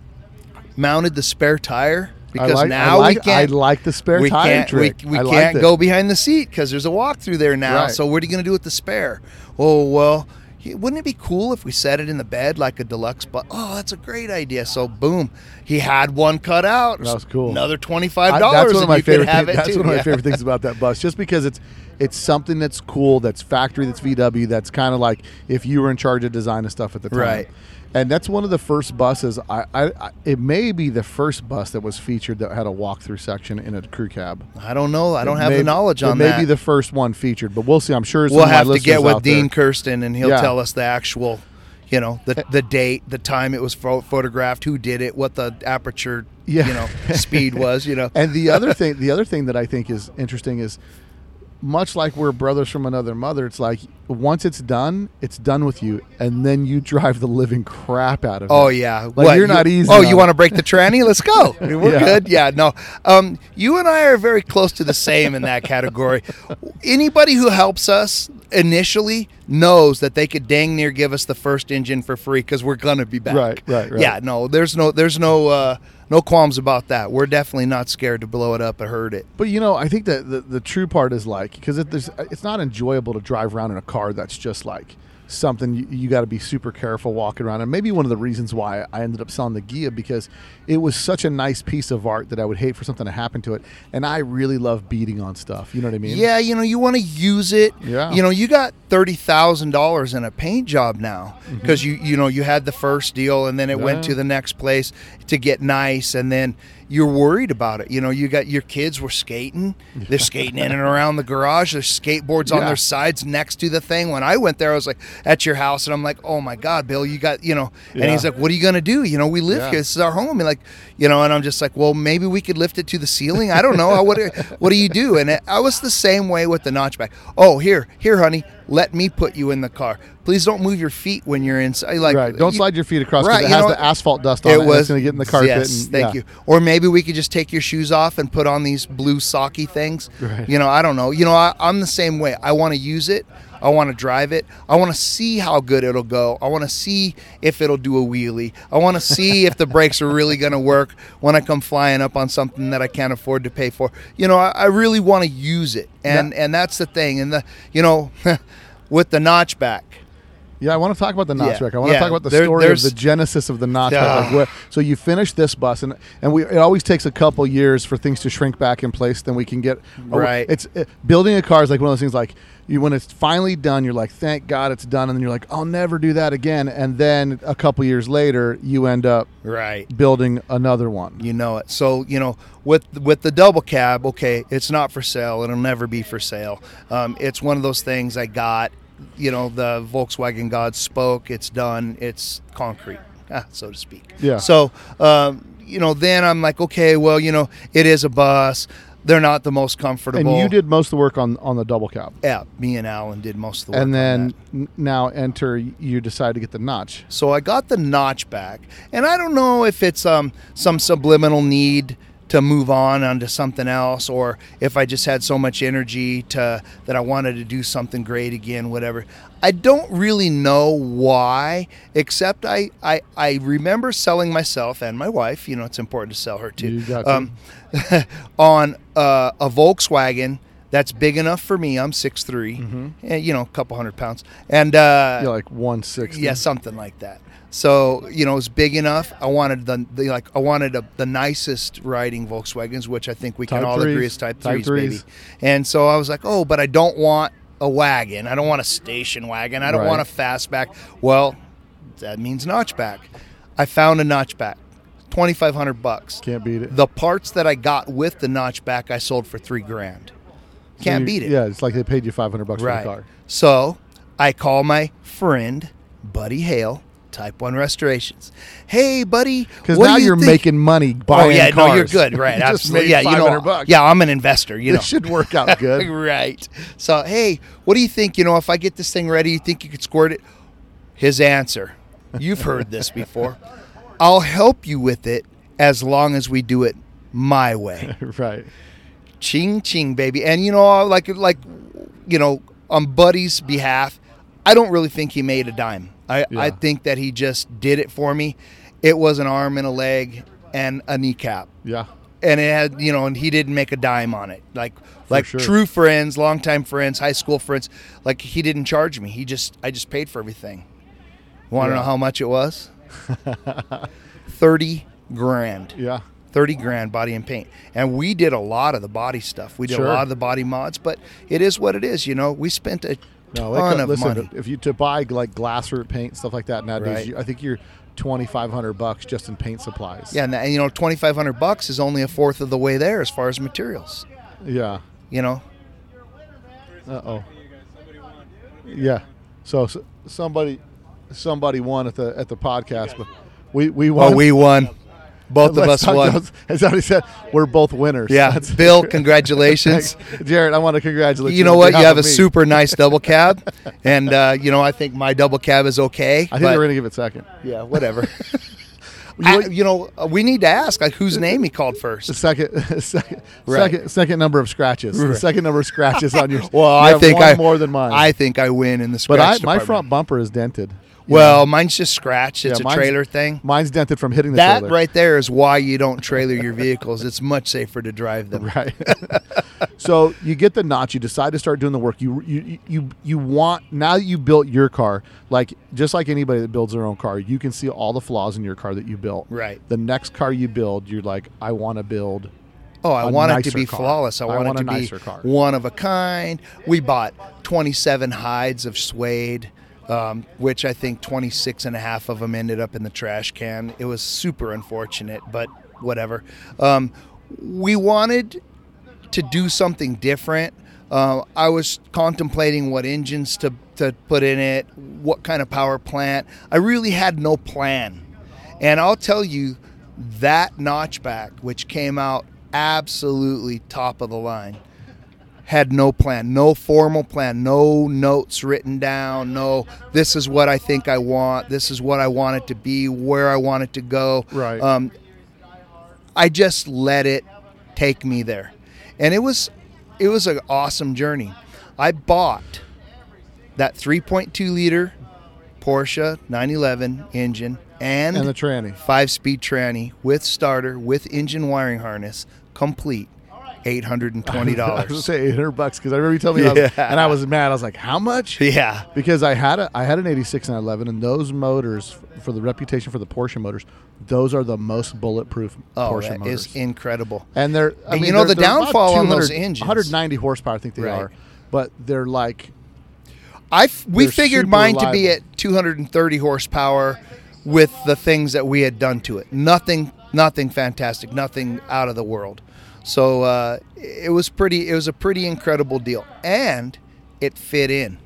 mounted the spare tire? Because like, now I like, we can't I like the spare we tire can't, trick. We, we can't go behind the seat because there's a walkthrough there now. Right. So what are you going to do with the spare? Oh well, wouldn't it be cool if we set it in the bed like a deluxe? But oh, that's a great idea. So boom, he had one cut out. That was cool. Another twenty five dollars. That's one of my favorite. Have things, that's too. one of my Yeah. favorite things about that bus, just because it's it's something that's cool, that's factory, that's VW, that's kind of like if you were in charge of design and stuff at the time. Right. And that's one of the first buses. I, I, I it may be the first bus that was featured that had a walkthrough section in a crew cab. I don't know. I don't have May- the knowledge it on may that. be the first one featured, but we'll see. I'm sure we'll have to get with out there- Dean Kirsten, and he'll Yeah. tell us the actual, you know, the eh. the date, the time it was pho- photographed, who did it, what the aperture, Yeah. you know, speed was. You know, And the other thing, the other thing that I think is interesting is, much like we're brothers from another mother, it's like once it's done, it's done with you, and then you drive the living crap out of it. Oh yeah, like What, you're you- not easy. Oh, on you want to break the tranny? Let's go. I mean, we're Yeah. good. Yeah, no. Um, you and I are very close to the same in that category. Anybody who helps us initially knows that they could dang near give us the first engine for free because we're gonna be back. Right, right, right. Yeah, no, there's no, there's no, uh, no qualms about that. We're definitely not scared to blow it up or hurt it. But you know, I think that the, the true part is like because it, it's not enjoyable to drive around in a car that's just like something you, you got to be super careful walking around. And maybe one of the reasons why I ended up selling the Ghia because it was such a nice piece of art that I would hate for something to happen to it. And I really love beating on stuff. You know what I mean? Yeah, you know, you want to use it. Yeah. You know, you got thirty thousand dollars in a paint job now Mm-hmm. because you you know you had the first deal and then it went to the next place to get nice and then you're worried about it. You know, you got your kids were skating. They're skating in and around the garage. There's skateboards on their sides next to the thing. When I went there, I was like at your house and I'm like, oh my god, Bill, you got you know. And he's like, what are you gonna do? You know, we live Yeah. here. This is our home. And like, you know, and I'm just like, well, maybe we could lift it to the ceiling. I don't know. what do, what do you do? And it, I was the same way with the notchback. Oh, here, here, honey, let me put you in the car. Please don't move your feet when you're inside. Like, right. Don't you- slide your feet across because Right, it has know, the asphalt dust on it. It was it's going to get in the carpet. Yes, and, thank yeah. you. Or maybe we could just take your shoes off and put on these blue socky things. Right. You know, I don't know. You know, I, I'm the same way. I want to use it. I want to drive it. I want to see how good it'll go. I want to see if it'll do a wheelie. I want to see if the brakes are really going to work when I come flying up on something that I can't afford to pay for. You know, I, I really want to use it, and and that's the thing. And the you know, with the notchback. Yeah, I want to talk about the Yeah, notchback. I want to talk about the There- story of the genesis of the notchback. Like where, so you finish this bus, and and we it always takes a couple years for things to shrink back in place. Then we can get Right. It's it, building a car is like one of those things. Like you, when it's finally done, you're like, thank God it's done, and then you're like, I'll never do that again. And then a couple years later, you end up Right. building another one. You know it. So you know with with the double cab, okay, it's not for sale. It'll never be for sale. Um, it's one of those things I got. You know, the Volkswagen God spoke. It's done. It's concrete, ah, so to speak. Yeah. So um, you know, then I'm like, okay, well, you know, it is a bus. They're not the most comfortable. And you did most of the work on on the double cab. Yeah, me and Alan did most of the work. And on then n- now enter you decide to get the notch. So I got the notch back, and I don't know if it's um some subliminal need to move on onto something else, or if I just had so much energy to that I wanted to do something great again, whatever. I don't really know why, except I I, I remember selling myself and my wife. You know, it's important to sell her too. Um, on uh, a Volkswagen that's big enough for me. I'm 6'3", Mm-hmm. and you know, a couple hundred pounds, and uh, Yeah, like 160. yeah, something like that. So you know, it was big enough. I wanted the, the like I wanted a, the nicest riding Volkswagens, which I think we can Type all agree is Type Type threes, threes. baby. And so I was like, oh, but I don't want a wagon. I don't want a station wagon. I don't Right. want a fastback. Well, that means notchback. I found a notchback, twenty five hundred bucks. Can't beat it. The parts that I got with the notchback, I sold for three grand. Can't you- beat it. Yeah, it's like they paid you 500 bucks for the car. So I call my friend, Buddy Hale, Type 1 Restorations. Hey, buddy. Because now you you're think- making money buying Oh, yeah, cars. no, you're good. Right. You absolutely. Yeah, you know. bucks. Yeah, I'm an investor, you know. It should work out good. right. So, hey, what do you think? You know, if I get this thing ready, you think you could squirt it? His answer You've heard this before. I'll help you with it as long as we do it my way. right. Ching ching baby. And you know like like you know on buddy's behalf i don't really think he made a dime. I i think that he just did it for me. It was an arm and a leg and a kneecap. Yeah. and it had you know and he didn't make a dime on it. Like like sure. true friends longtime friends high school friends like he didn't charge me. He just i just paid for everything. Want to Yeah. know how much it was? 30 grand. Yeah. 30 grand body and paint. And we did a lot of the body stuff. We did Sure. a lot of the body mods, but it is what it is, you know. We spent a No, ton it, of listen, money. if you to buy like Glasurit paint stuff like that nowadays, Right. you, I think you're 2500 bucks just in paint supplies. Yeah, and, that- and you know, 2500 bucks is only a fourth of the way there as far as materials, Yeah. you know. Uh-oh. Yeah. So, s somebody somebody won at the at the podcast, but we we oh, won. Oh, we won. Both of us won. As already said, we're both winners. Yeah, That's- Bill, congratulations. Jared, I want to congratulate you. You know what? You have a me. super nice double cab, and uh, you know I think my double cab is okay. I think we're gonna give it second. yeah, whatever. You I- know- you know, uh, we need to ask like whose name he called first. The second, second, Right. second, second number of scratches. The second number of scratches on your. Well, you I think I more than mine. I think I win in the but I, my front bumper is dented. Well, mine's just scratched. It's Yeah, a trailer thing. mine's dented from hitting the That trailer. right there is why you don't trailer your vehicles. It's much safer to drive them. Right. so you get the notch. You decide to start doing the work. You you you you want now that you built your car. Like just like anybody that builds their own car, you can see all the flaws in your car that you built. Right. The next car you build, you're like, I want to build. Oh, I want it to be car. flawless. I I want, want it a to be car. one of a kind. We bought 27 hides of suede, um, which I think 26 and a half of them ended up in the trash can. It was super unfortunate, but whatever. Um, we wanted to do something different. Uh, I was contemplating what engines to, to put in it, what kind of power plant. I really had no plan. And I'll tell you, that notchback, which came out absolutely top of the line, had no plan, no formal plan, no notes written down, no, this is what I think I want, this is what I want it to be, where I want it to go. Right. Um, I just let it take me there. And it was it was an awesome journey. I bought that 3.2 liter Porsche 911 engine and, And the tranny. five speed tranny with starter with engine wiring harness complete eight hundred and twenty I was dollars. say 800 bucks because I remember you telling me, I was, and I was mad. I was like, how much? yeah, Because I had a I had an 86 and 11, and those motors for the reputation for the Porsche motors, those are the most bulletproof oh, Porsche that motors. is incredible. and they're I And mean, you know the downfall on those engines. 190 horsepower, I think they Right. are, but they're like I f- we figured mine to be at 230 horsepower with the things that we had done to it. Nothing, nothing fantastic, nothing out of the world. So uh, it was pretty. It was a pretty incredible deal, and it fit in.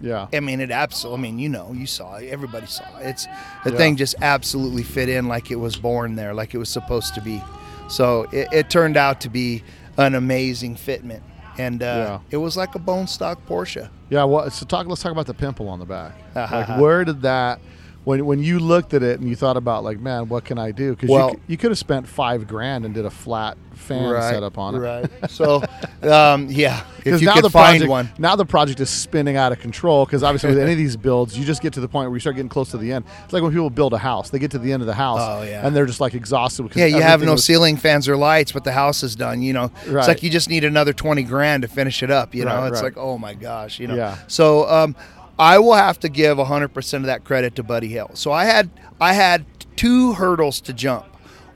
yeah. I mean, it absolutely. I mean, you know, you saw it. Everybody saw it. It's the Yeah. thing just absolutely fit in like it was born there, like it was supposed to be. So it, it turned out to be an amazing fitment, and uh, Yeah. it was like a bone stock Porsche. Yeah, well, so talk. Let's talk about the pimple on the back. like, where did that? When when you looked at it and you thought about like, man, what can I do? Because Well- you, you could have spent five grand and did a flat fan setup on it. Right. So, um, yeah, if you now could the find project, one. now the project is spinning out of control. Because obviously, with any of these builds, you just get to the point where you start getting close to the end. It's like when people build a house; they get to the end of the house, Oh, yeah. and they're just like exhausted. Because Yeah, you have no was- ceiling fans or lights, but the house is done. You know, Right. it's like you just need another twenty grand to finish it up. You know, Right, it's right. like oh my gosh, you know. Yeah. So um, I will have to give hundred percent of that credit to Buddy Hill. So I had I had two hurdles to jump.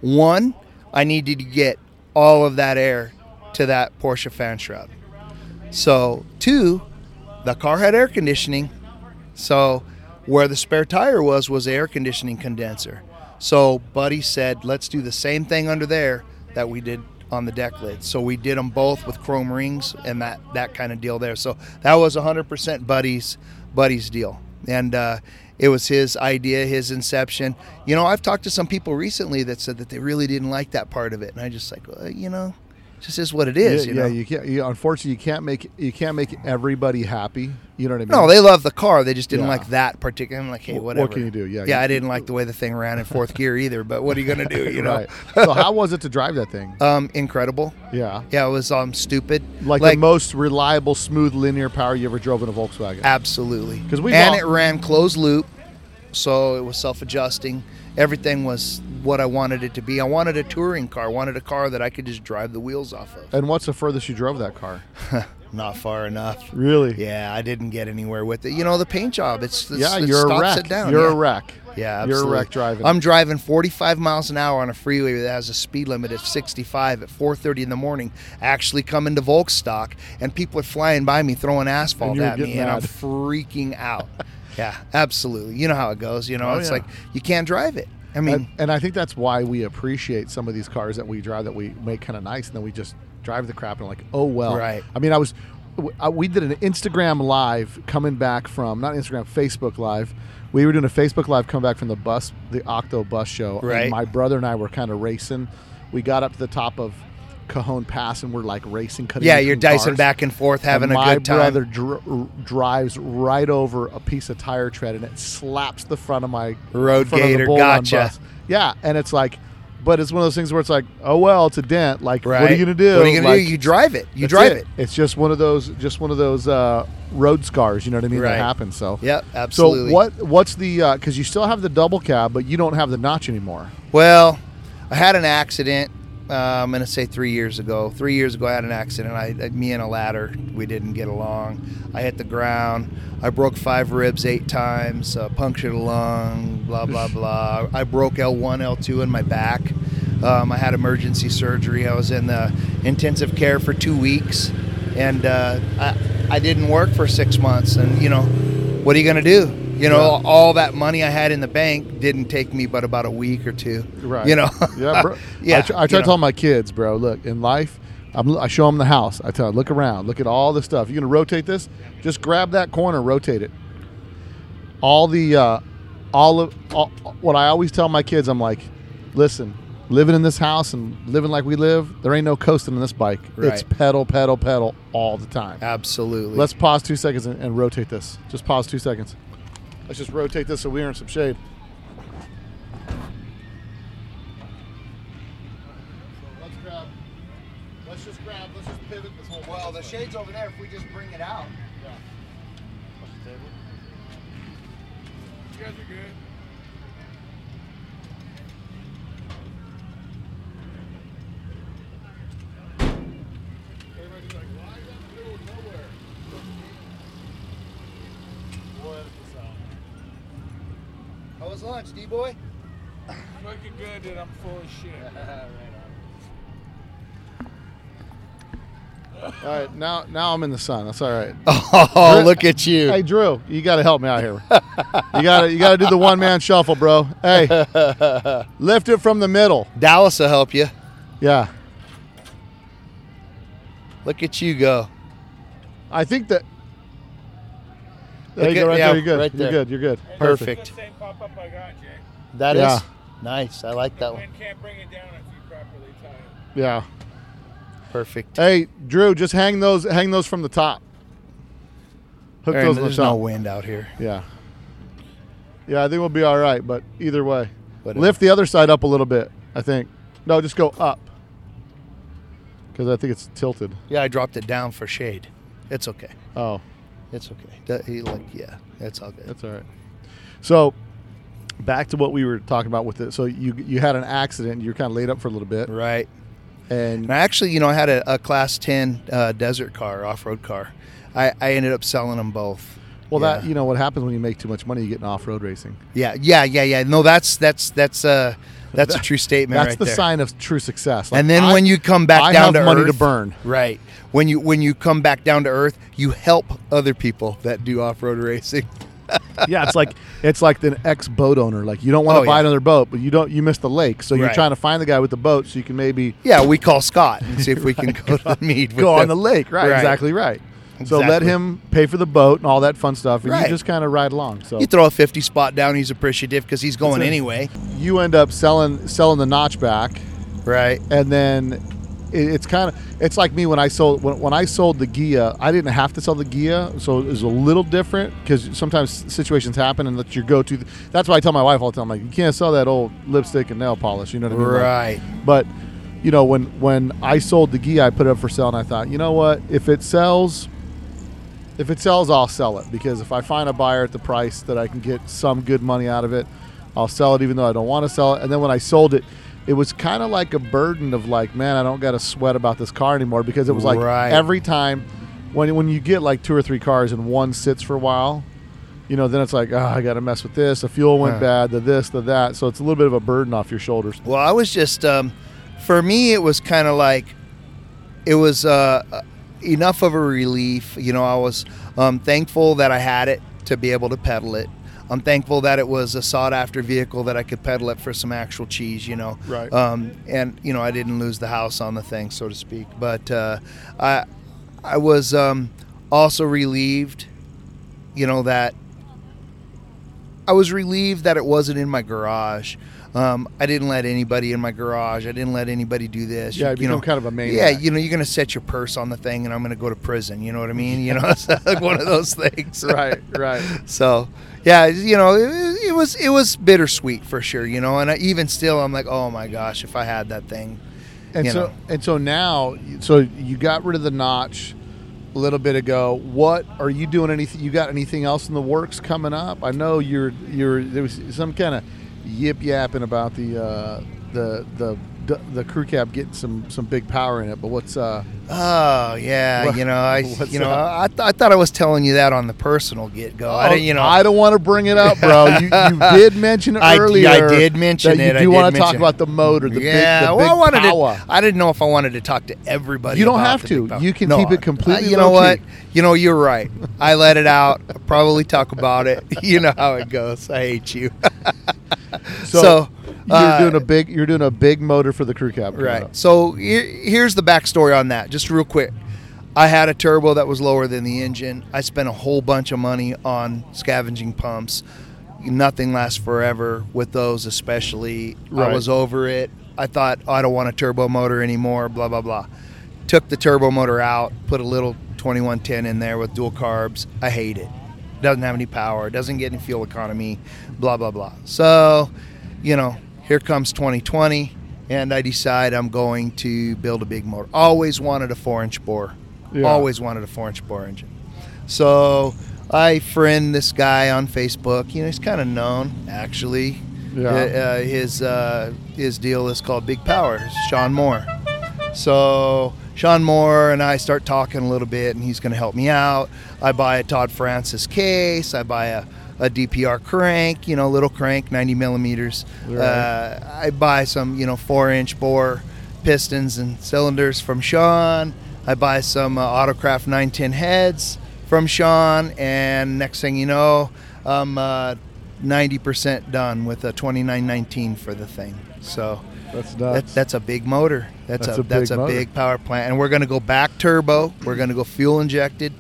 One, I needed to get all of that air to that Porsche fan shroud. So two, the car had air conditioning. So where the spare tire was was air conditioning condenser. So Buddy said, "Let's do the same thing under there that we did on the deck lid." So we did them both with chrome rings and that that kind of deal there. So that was 100% Buddy's Buddy's deal, and uh, it was his idea, his inception. You know, I've talked to some people recently that said that they really didn't like that part of it, and I just like, well, you know, just is what it is. yeah, you know? yeah, you can't. You, unfortunately, you can't make you can't make everybody happy. You know what I mean? No, they love the car. They just didn't Yeah. like that particular. I'm like, hey, What- what can you do? Yeah, yeah. you- I didn't like the way the thing ran in fourth gear either. But what are you gonna do? You know, right. so how was it to drive that thing? um, incredible. Yeah, Yeah, it was um stupid. like, the most reliable, smooth, linear power you ever drove in a Volkswagen. Absolutely. Because we and bought- it ran closed loop, so it was self-adjusting. Everything was what I wanted it to be. I wanted a touring car. I wanted a car that I could just drive the wheels off of. and what's the furthest you drove that car? Not far enough. Really? Yeah, I didn't get anywhere with it. You know, the paint job. It's, it's Yeah, it you're a wreck. You're yeah. a wreck. Yeah, You're a wreck driving. I'm driving 45 miles an hour on a freeway that has a speed limit of 65 at 4:30 in the morning. Actually, coming to Volkstock, and people are flying by me throwing asphalt at me, getting and I'm freaking out. yeah, absolutely. You know how it goes. You know, Oh, it's yeah. like you can't drive it. I mean, and, and I think that's why we appreciate some of these cars that we drive that we make kind of nice, and then we just drive the crap and like, oh well. Right. I mean, I was, we did an Instagram live coming back from not Instagram, Facebook live. We were doing a Facebook live coming back from the bus, the Octo bus show. and Right. my brother and I were kind of racing. We got up to the top of Cajon Pass and we're like racing, cutting. yeah, you're dicing cars. back and forth, having And a good time. My brother dr- drives right over a piece of tire tread and it slaps the front of my Road front gator, gotcha. bus. Yeah, and it's like, but it's one of those things where it's like, oh well, it's a dent. Like, right? what are you gonna do? What are you gonna Like, do? You drive it. You drive it. It's just one of those, just one of those uh, road scars. You know what I mean? Right. That happens. So Yep, absolutely. So what? What's the? Because you still have the double cab, but you don't have the notch anymore. Well, I had an accident. I'm gonna say three years ago. Three years ago, I had an accident. I, I- me and a ladder, we didn't get along. I hit the ground. I broke five ribs eight times. Uh, punctured a lung. Blah blah blah. I broke L1, L2 in my back. Um, I had emergency surgery. I was in the intensive care for two weeks, and uh, I, I didn't work for six months. And you know, what are you gonna do? You know, Yeah. all that money I had in the bank didn't take me but about a week or two. Right. You know. yeah, bro. yeah. I, tr- I try know. tell my kids, bro. Look, in life, I'm, I show them the house. I tell them, look around, look at all the stuff. You're gonna rotate this? Just grab that corner, rotate it. All the, uh, all of all, what I always tell my kids, I'm like, listen, living in this house and living like we live, there ain't no coasting in this bike. Right. It's pedal, pedal, pedal all the time. Absolutely. Let's pause two seconds and, and rotate this. Just pause two seconds. Let's just rotate this so we're in some shade. Let's grab. Let's just grab. Let's just pivot this whole. well, the shade's over there. If we just bring it out. You guys are good. Everybody's like, why is that in the middle of nowhere? We'll edit this out. How was lunch, D boy? Fucking good, dude. I'm full of shit. All right, now now I'm in the sun. That's all right. Oh, look at you. Hey Drew, you got to help me out here. you got to you got to do the one man shuffle, bro. Hey, lift it from the middle. Dallas will help you. Yeah, Look at you go. I think that. There Look you go, right yeah, there. You're good. right You're good. You're good. Perfect. That's the same pop up I got, Jay. That is Yeah. nice. I like that one. Can't bring it down if you properly tie it. Yeah. Perfect. Hey, Drew, just hang those hang those from the top. Hook Aaron, those on the there's no wind out here. Yeah. Yeah, I think we'll be all right. But either way, Whatever. lift the other side up a little bit. I think. No, just go up. Because I think it's tilted. Yeah, I dropped it down for shade. It's okay. Oh, It's okay. That- he like yeah, that's all good. that's all right. So, back to what we were talking about with it. So you you had an accident. You're kind of laid up for a little bit, Right. and And I actually, you know, I had a, a class 10 uh, desert car, off road car. I, I ended up selling them both. well, Yeah. that you know what happens when you make too much money, you get in off road racing. Yeah, yeah, yeah, yeah. No, that's that's that's uh that's a true statement That's right the there. sign of true success. Like, and then I- when you come back I down have to money to burn. right? When you when you come back down to earth, you help other people that do off road racing. yeah, it's like it's like the ex boat owner. Like you don't want to Oh, buy yeah. another boat, but you don't. You miss the lake, so you're Right. trying to find the guy with the boat, so you can maybe Yeah, we call Scott and see if we can go to the meet. go on them. the lake. Right, Right. exactly right. So let him pay for the boat and all that fun stuff, and you just kind of ride along. So You throw a fifty spot down, he's appreciative because he's going anyway. you end up selling selling the notch back, Right. and then it, it's kind of it's like me when I sold when, when I sold the Ghia. I didn't have to sell the Ghia, so it was a little different because sometimes situations happen and that's your go to. That's why I tell my wife all the time, like you can't sell that old lipstick and nail polish. You know what I mean? Like, Right. But you know, when when I sold the Ghia, I put it up for sale, and I thought, you know what? If it sells, if it sells, I'll sell it because if I find a buyer at the price that I can get some good money out of it, I'll sell it, even though I don't want to sell it. And then when I sold it, it was kind of like a burden of like, man, I don't got to sweat about this car anymore because it was like Right. every time when when you get like two or three cars and one sits for a while. You know, then it's like, oh, I got to mess with this. The fuel went Huh. bad, the this, the that. So it's a little bit of a burden off your shoulders. Well, I was just, um, for me, it was kind of like, it was uh, enough of a relief. You know, I was um, thankful that I had it to be able to pedal it. I'm thankful that it was a sought after vehicle that I could pedal it for some actual cheese, you know. Right. Um, and, you know, I didn't lose the house on the thing, so to speak. But uh, I, I was um, also relieved, you know, that I was relieved that it wasn't in my garage. Um, I didn't let anybody in my garage. I didn't let anybody do this. Yeah, you, you know, kind of a maniac. Yeah, you know, you're gonna set your purse on the thing, and I'm gonna go to prison. You know what I mean? You know, it's like one of those things. right, right. So, yeah, you know, it, it was it was bittersweet for sure. You know, and I, even still, I'm like, oh my gosh, if I had that thing. And so know. and so now, so you got rid of the notch a little bit ago. What are you doing? Anything? You got anything else in the works coming up? I know you're you're there was some kind of yip yapping about the uh, the the the crew cab getting some some big power in it. But what's uh Oh yeah, What- you know, I you know. I, th- I thought I was telling you that on the personal get go. I didn't, you know, Oh, I don't want to bring it up, bro. You, you did mention it I- earlier. I did mention that it. You do want to talk mention- about the motor, the yeah, big, the well, big I wanted power. to. I didn't know if I wanted to talk to everybody. You don't have to. You can No, keep it completely You know what? You know, you're right. I let it out. I'll probably talk about it. You know how it goes. I hate you. So, So, you're uh, doing a big you're doing a big motor for the crew cab. Right. up. So here's the backstory on that, just real quick. I had a turbo that was lower than the engine. I spent a whole bunch of money on scavenging pumps. Nothing lasts forever with those, especially. Right. I was over it. I thought "Oh, I don't want a turbo motor anymore. Blah blah blah. Took the turbo motor out, put a little 2110 in there with dual carbs. I hate it. Doesn't have any power. Doesn't get any fuel economy. Blah blah blah. So, you know, here comes 2020 and I decide I'm going to build a big motor. Always wanted a four inch bore. Yeah. Always wanted a four inch bore engine. So I friend this guy on Facebook. You know, he's kind of known actually. Yeah. Uh, his uh, his deal is called Big Power. Sean Moore. So Sean Moore and I start talking a little bit, and he's going to help me out. I buy a Todd Francis case. I buy a, a DPR crank, you know, little crank, 90 millimeters. Right. Uh, I buy some, you know, four inch bore pistons and cylinders from Sean. I buy some uh, Autocraft 910 heads from Sean, and next thing you know, I'm uh, 90% done with a 2919 for the thing. So That's that, that's a big motor. That's, That's a, a big that's a motor. big power plant, and we're going to go back turbo. We're going to go fuel injected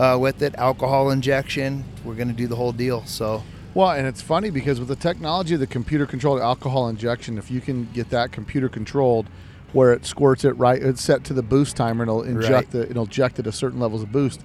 uh, with it, alcohol injection. We're going to do the whole deal. So well, and it's funny because with the technology of the computer controlled alcohol injection, if you can get that computer controlled where it squirts it right, it's set to the boost timer and it'll inject Right. the it'll inject it at certain levels of boost.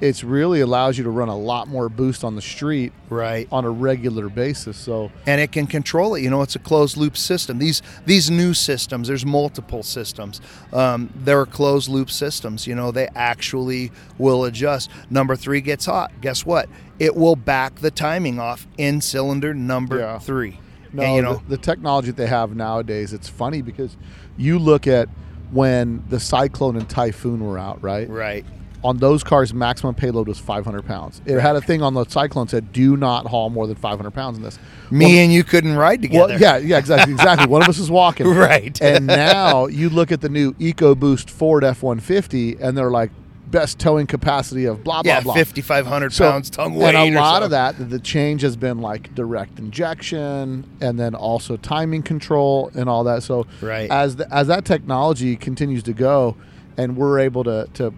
It's really allows you to run a lot more boost on the street Right. on a regular basis. So and it can control it. You know, it's a closed loop system. These these new systems, there's multiple systems. Um, they're closed loop systems. You know, they actually will adjust. Number three gets hot. Guess what? It will back the timing off in cylinder number Yeah. three. No, and, you know, the, the technology that they have nowadays, it's funny because you look at when the Cyclone and Typhoon were out, right? right. On those cars, maximum payload was 500 pounds. It had a thing on the Cyclone said, "Do not haul more than 500 pounds in this." Me and you couldn't ride together. Well, yeah, yeah, exactly, exactly. One of us is walking, Right. And now you look at the new EcoBoost Ford F-150, and they're like best towing capacity of blah blah Yeah, blah. 5,500 So- pounds tongue weight. And a lot of that, the change has been like direct injection, and then also timing control and all that. So Right. as the, as that technology continues to go, and we're able to to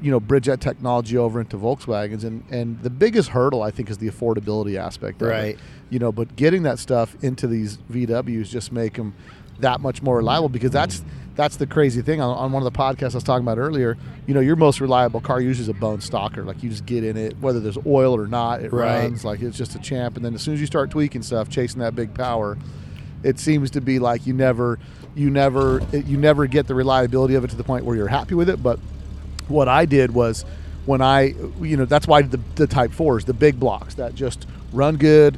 you know bridge that technology over into Volkswagens, and and the biggest hurdle I think is the affordability aspect. Of Right. It. You know, but getting that stuff into these VWs just make them that much more reliable because that's that's the crazy thing on, on one of the podcasts I was talking about earlier. You know, your most reliable car usually is a bone stocker. Like you just get in it, whether there's oil or not, it Right. runs like it's just a champ. And then as soon as you start tweaking stuff, chasing that big power, it seems to be like you never, you never, it, you never get the reliability of it to the point where you're happy with it. But what I did was when I, you know, that's why the, the Type Fours, the big blocks that just run good,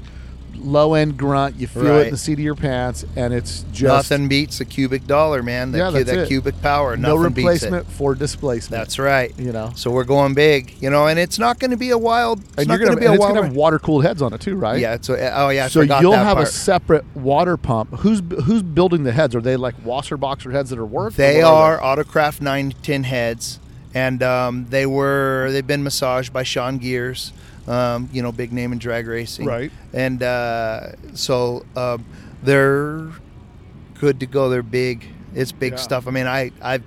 low end grunt. You feel it in the seat of your pants, and it's just Nothing beats a cubic dollar, man. That, Yeah, that's that it. cubic power. no Nothing beats it. replacement for displacement. That's right. you know. So we're going big, you know, and it's not going to be a wild. It's And not you're gonna, be a it's wild. gonna have water cooled heads on it too, right? Yeah. So oh yeah. I So you'll have a separate water pump. Who's who's building the heads? Are they like Wasserboxer heads that are worth? They what are Autocraft nine ten heads, and um, they were they've been massaged by Sean Gears, um, you know, big name in drag racing, Right. And uh, so um, they're good to go. They're big. It's big Yeah. stuff. I mean, I I.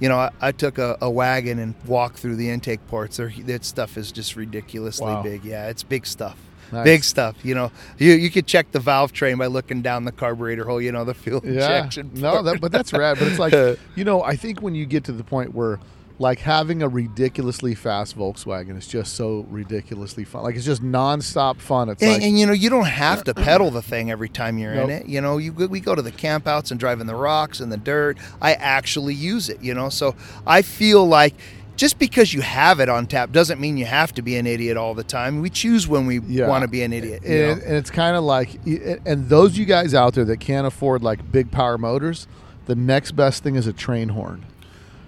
You know, I, I took a, a wagon and walked through the intake ports. They're, that stuff is just ridiculously Wow. big. Yeah, it's big stuff. Nice. Big stuff. You know, you you could check the valve train by looking down the carburetor hole. You know, the fuel Yeah. injection. No, that, but that's rad. But it's like you know, I think when you get to the point where like having a ridiculously fast Volkswagen is just so ridiculously fun. Like it's just nonstop fun. It's And, like and you know, you don't have to pedal the thing every time you're Nope. in it. You know, you we go to the campouts and drive in the rocks and the dirt. I actually use it. You know, so I feel like just because you have it on tap doesn't mean you have to be an idiot all the time. We choose when we Yeah. want to be an idiot. and, and it's kind of like and those you guys out there that can't afford like big power motors, the next best thing is a train horn.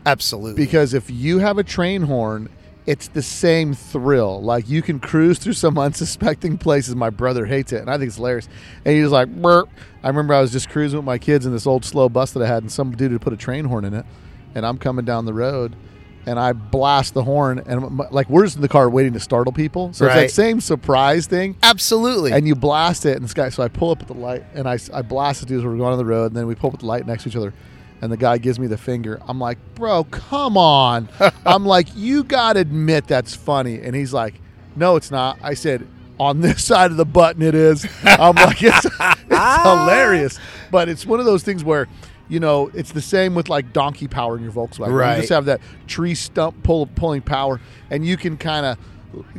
Absolutely. because if you have a train horn it's the same thrill like you can cruise through some unsuspecting places my brother hates it and i think it's hilarious and he's like Burp. i remember i was just cruising with my kids in this old slow bus that i had and some dude had put a train horn in it and i'm coming down the road and i blast the horn and like we're just in the car waiting to startle people so it's that same surprise thing Absolutely. and you blast it, and this guy. So I pull up at the light, and I, I blast it dude as we're going on the road, and then we pull up at the light next to each other, and the guy gives me the finger. I'm like, bro, come on. I'm like, you gotta admit that's funny, and he's like, no, it's not. I said. On this side of the button, it is. I'm like, it's, it's hilarious, but it's one of those things where, you know, it's the same with like donkey power in your Volkswagen. Right. You just have that tree stump pull pulling power, and you can kind of,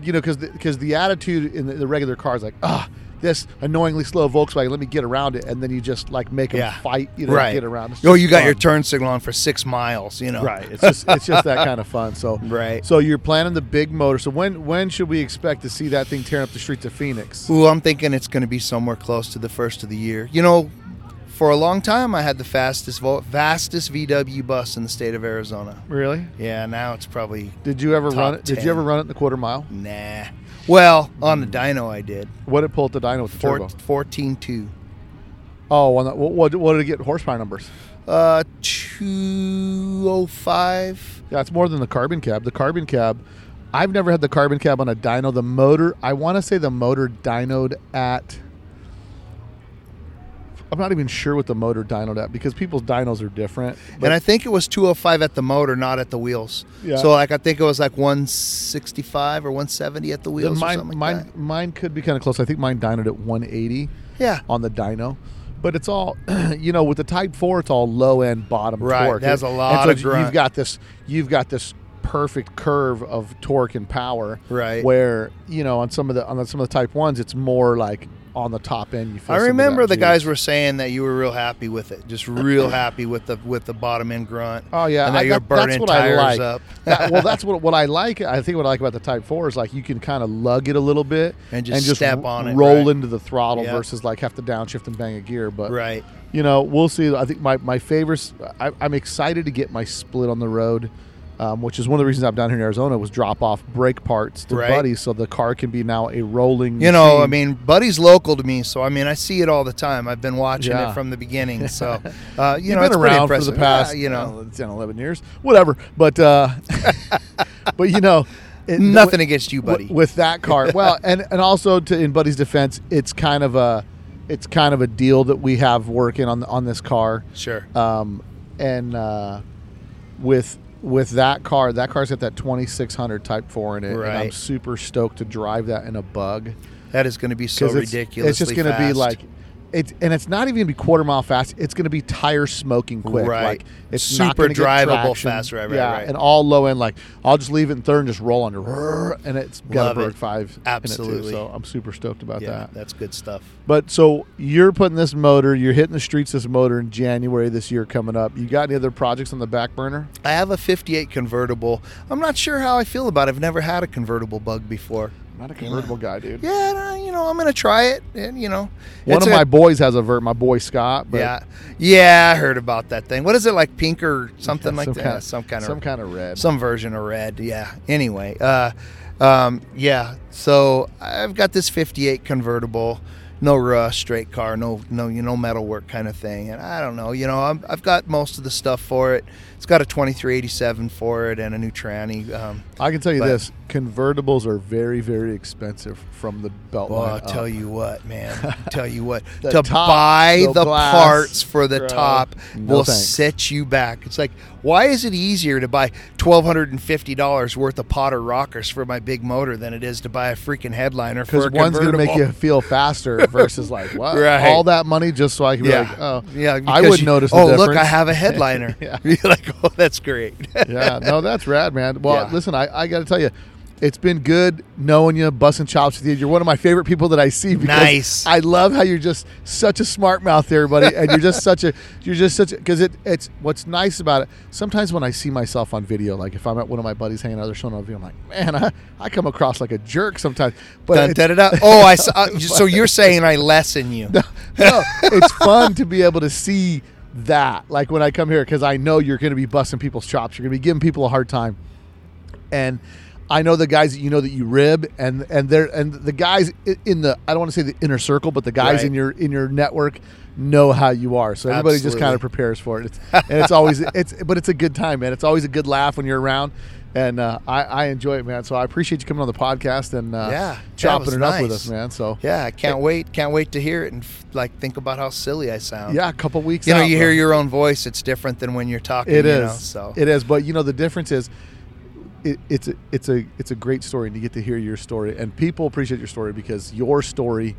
you know, because because the, attitude in the, the regular car is like, ah, this annoyingly slow Volkswagen, let me get around it, and then you just like make them Yeah. fight, you know, right. get around. It's Oh, you got fun. your turn signal on for six miles. You know. right. It's just it's just that kind of fun. So Right. So you're planning the big motor. So when when should we expect to see that thing tearing up the streets of Phoenix? Ooh, I'm thinking it's going to be somewhere close to the first of the year. You know, for a long time, I had the fastest, vo- fastest VW bus in the state of Arizona. Really? Yeah, now it's probably Did you ever run it? Did you ever run it in the quarter mile? nah. Well, on the dyno, I did. What did it pull at the dyno with the Four, turbo? 14.2. Oh, on the, what, what, what did it get horsepower numbers? Uh, 205. Yeah, it's more than the carbon cab. The carbon cab, I've never had the carbon cab on a dyno. The motor, I want to say the motor dynoed at. I'm not even sure what the motor dynoed at because people's dynos are different. And I think it was 205 at the motor, not at the wheels. Yeah. So, like, I think it was like 165 or 170 at the wheels or mine, something like mine, that. mine could be kind of close. I think mine dynoed at 180 Yeah. on the dyno. But it's all, you know, with the Type Four, it's all low end bottom Right, torque. it has a And lot so of grunt. You've got this, you've got this perfect curve of torque and power. Right. Where you know on some of the on some of the Type ones, it's more like on the top end. You feel I remember the juice. guys were saying that you were real happy with it, just real happy with the with the bottom end grunt. Oh yeah, and that I- you're that- that's burning what tires I like. up. That- well, that's what what I like. I think what I like about the Type Four is like you can kind of lug it a little bit And just step r- on it, roll right. into the throttle Yep. versus like have to downshift and bang a gear. But right. you know, we'll see. I think my my favorites. I, I'm excited to get my split on the road. Um, which is one of the reasons I'm down here in Arizona was drop off brake parts to Right. Buddy, so the car can be now a rolling. You know, I mean, Buddy's local to me, so I mean, I see it all the time. I've been watching Yeah. it from the beginning, so uh, you You've know, been around for the past, you know, well, 10, 11 years, whatever. But, uh, but you know, it- nothing against you, buddy. with that car. Well, and and also to in Buddy's defense, it's kind of a it's kind of a deal that we have working on on this car. sure. Um, and uh, with with that car, that car's got that 2600 Type 4 in it, and I'm super stoked to drive that in a bug that is going to be so it's, ridiculous. it's just going to be like it's and it's not even going to be quarter mile fast. It's going to be tire smoking quick. Right. Like it's Super gonna drivable fast. Right, right, yeah, right. and all low end. Like I'll just leave it in third and just roll under, and it's got Love a it. Berg five. In it Absolutely. too, so I'm super stoked about yeah, that. that's good stuff. But so you're putting this motor, you're hitting the streets this motor in January this year coming up. You got any other projects on the back burner? I have a 58 convertible. I'm not sure how I feel about it. I've never had a convertible bug before. Not a convertible guy, dude. Yeah, no, you know, I'm going to try it. And, you know, One of a- my boys has a vert, my boy Scott. But yeah, yeah, I heard about that thing. What is it like, pink or something Yeah, like some that? kinda- some kind of some kind of red. some version of red. Yeah. Anyway, uh, um, yeah. So I've got this '58 convertible, no rust, straight car, no no you know metal work kind of thing. And I don't know, you know, I'm, I've got most of the stuff for it. It's got a 2387 for it and a new tranny. Um, I can tell you But- this: convertibles are very, very expensive from the belt well, I'll up. tell you what, man. tell you what, to top, buy the the glass, parts for the bro. top No will thanks. set you back. It's like, why is it easier to buy twelve hundred and fifty dollars worth of Pauter rockers for my big motor than it is to buy a freaking headliner because one's going to make you feel faster versus like what Right. all that money just so I can be Yeah, like oh yeah. I would you- notice. The Oh, look. I have a headliner. Yeah. You're like, oh, that's great. yeah, no, that's rad, man. Well, Yeah. listen, I, I got to tell you, it's been good knowing you, busting chops with you. You're one of my favorite people that I see. Because Nice. I love how you're just such a smart mouth, there, buddy, and you're just such a you're just such a because it it's what's nice about it. Sometimes when I see myself on video, like if I'm at one of my buddies hanging out, they're showing on video, I'm like, man, I, I come across like a jerk sometimes. But Dun. Oh, I saw, uh, so you're saying I lessen you? no, it's fun to be able to see that. Like when I come here, because I know you're going to be busting people's chops. You're going to be giving people a hard time, and I know the guys that you know that you rib, and and they're and the guys in the I don't want to say the inner circle, but the guys Right. in your in your network know how you are. So everybody just kind of prepares for it. It's, and it's always it's but it's a good time, man. It's always a good laugh when you're around. And uh, I, I enjoy it, man. So I appreciate you coming on the podcast and uh, Yeah, chopping it up with us, man. So Yeah, I can't wait. Can't wait to hear it and f- like think about how silly I sound. yeah, a couple weeks. You know, out, you bro. hear your own voice. It's different than when you're talking. It you is. Know, so It is, but you know the difference is, it, it's a it's a it's a great story, and you get to hear your story, and people appreciate your story because your story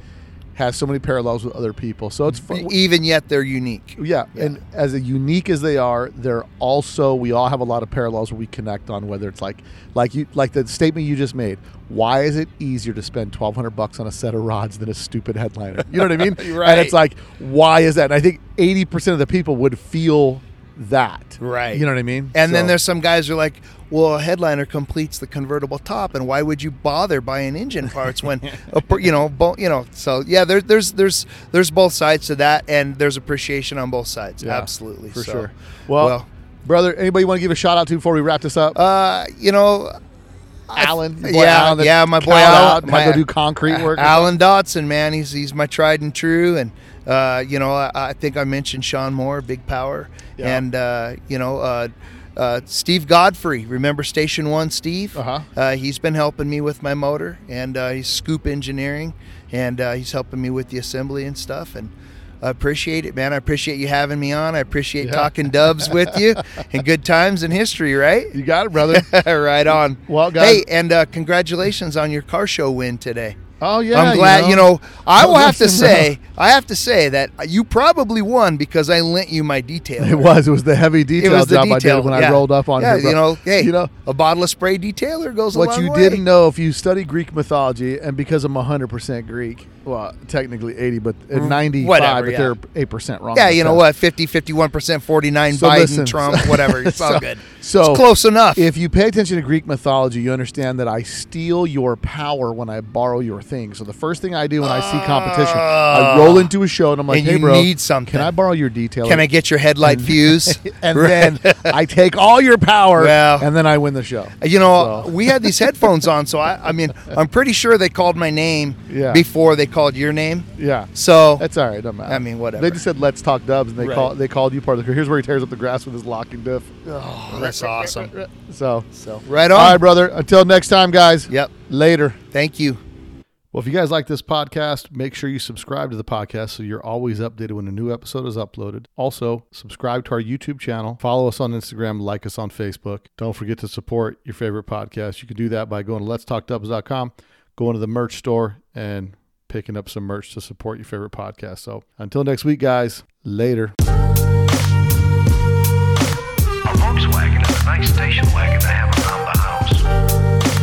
has so many parallels with other people. So it's fun. even yet they're unique. Yeah, Yeah. and as unique as they are, they're also we all have a lot of parallels where we connect on whether it's like like you like the statement you just made. Why is it easier to spend twelve hundred bucks on a set of rods than a stupid headliner? You know what I mean? Right. And it's like, why is that? And I think eighty percent of the people would feel that. Right. You know what I mean? And then there's some guys who are like, well, a headliner completes the convertible top, and why would you bother buying engine parts when, a, you know, bo- you know? So yeah, there's there's there's there's both sides to that, and there's appreciation on both sides. Yeah, Absolutely, for So, sure. Well, well, brother, anybody want to give a shout out to before we wrap this up? uh, you know, Alan, yeah, Alan yeah, my boy Alan, to go do concrete work. Alan Dotson, man, he's he's my tried and true, and uh, you know, I, I think I mentioned Sean Moore, Big Power, Yeah. and uh, you know, uh, Steve Godfrey. Remember Station One, Steve? Uh-huh. Uh, he's been helping me with my motor, and uh, he's Scoop Engineering, and uh, he's helping me with the assembly and stuff, and. I appreciate it, man. I appreciate you having me on. I appreciate Yeah. talking dubs with you and good times in history, right? You got it, brother. right on. Well, guys- hey, and uh, congratulations on your car show win today. Oh yeah, I'm glad. You know, I Oh, will have to say, I have to say that you probably won because I lent you my detail. It was. It was the heavy It detail was the job detail I did when yeah. I rolled up on yeah, you know, hey, you know a bottle of spray detailer goes a what you way. didn't know if you study Greek mythology, and because I'm 100% Greek, well, technically 80, but at 95, Mm, Whatever, but they're 8% wrong. Yeah, you know what? 50, 51%, 49, So Biden, listen, Trump, whatever. It's all so- good. So it's close enough. If you pay attention to Greek mythology, you understand that I steal your power when I borrow your thing. So the first thing I do when I see competition, I roll into a show and I'm like. And "Hey, you bro, need something. Can I borrow your detailer? Can I get your headlight fuse? and then I take all your power, Well- and then I win the show. You know, So- we had these headphones on, so I, I mean, I'm pretty sure they called my name Yeah. before they called your name. Yeah, So that's all right. Doesn't matter. I mean, whatever. They just said, "Let's talk Dubs," and they Right. call they called you part of the crew. Here's where he tears up the grass with his locking diff. oh, that's awesome. So, So right on. all right, brother. Until next time, guys. Yep. Later. Thank you. Well, if you guys like this podcast, make sure you subscribe to the podcast so you're always updated when a new episode is uploaded. Also, subscribe to our YouTube channel, follow us on Instagram, like us on Facebook. Don't forget to support your favorite podcast. You can do that by going to letstalkdubs.com, going to the merch store, and picking up some merch to support your favorite podcast. So until next week, guys, later. A Volkswagen is a nice station wagon to have around the house.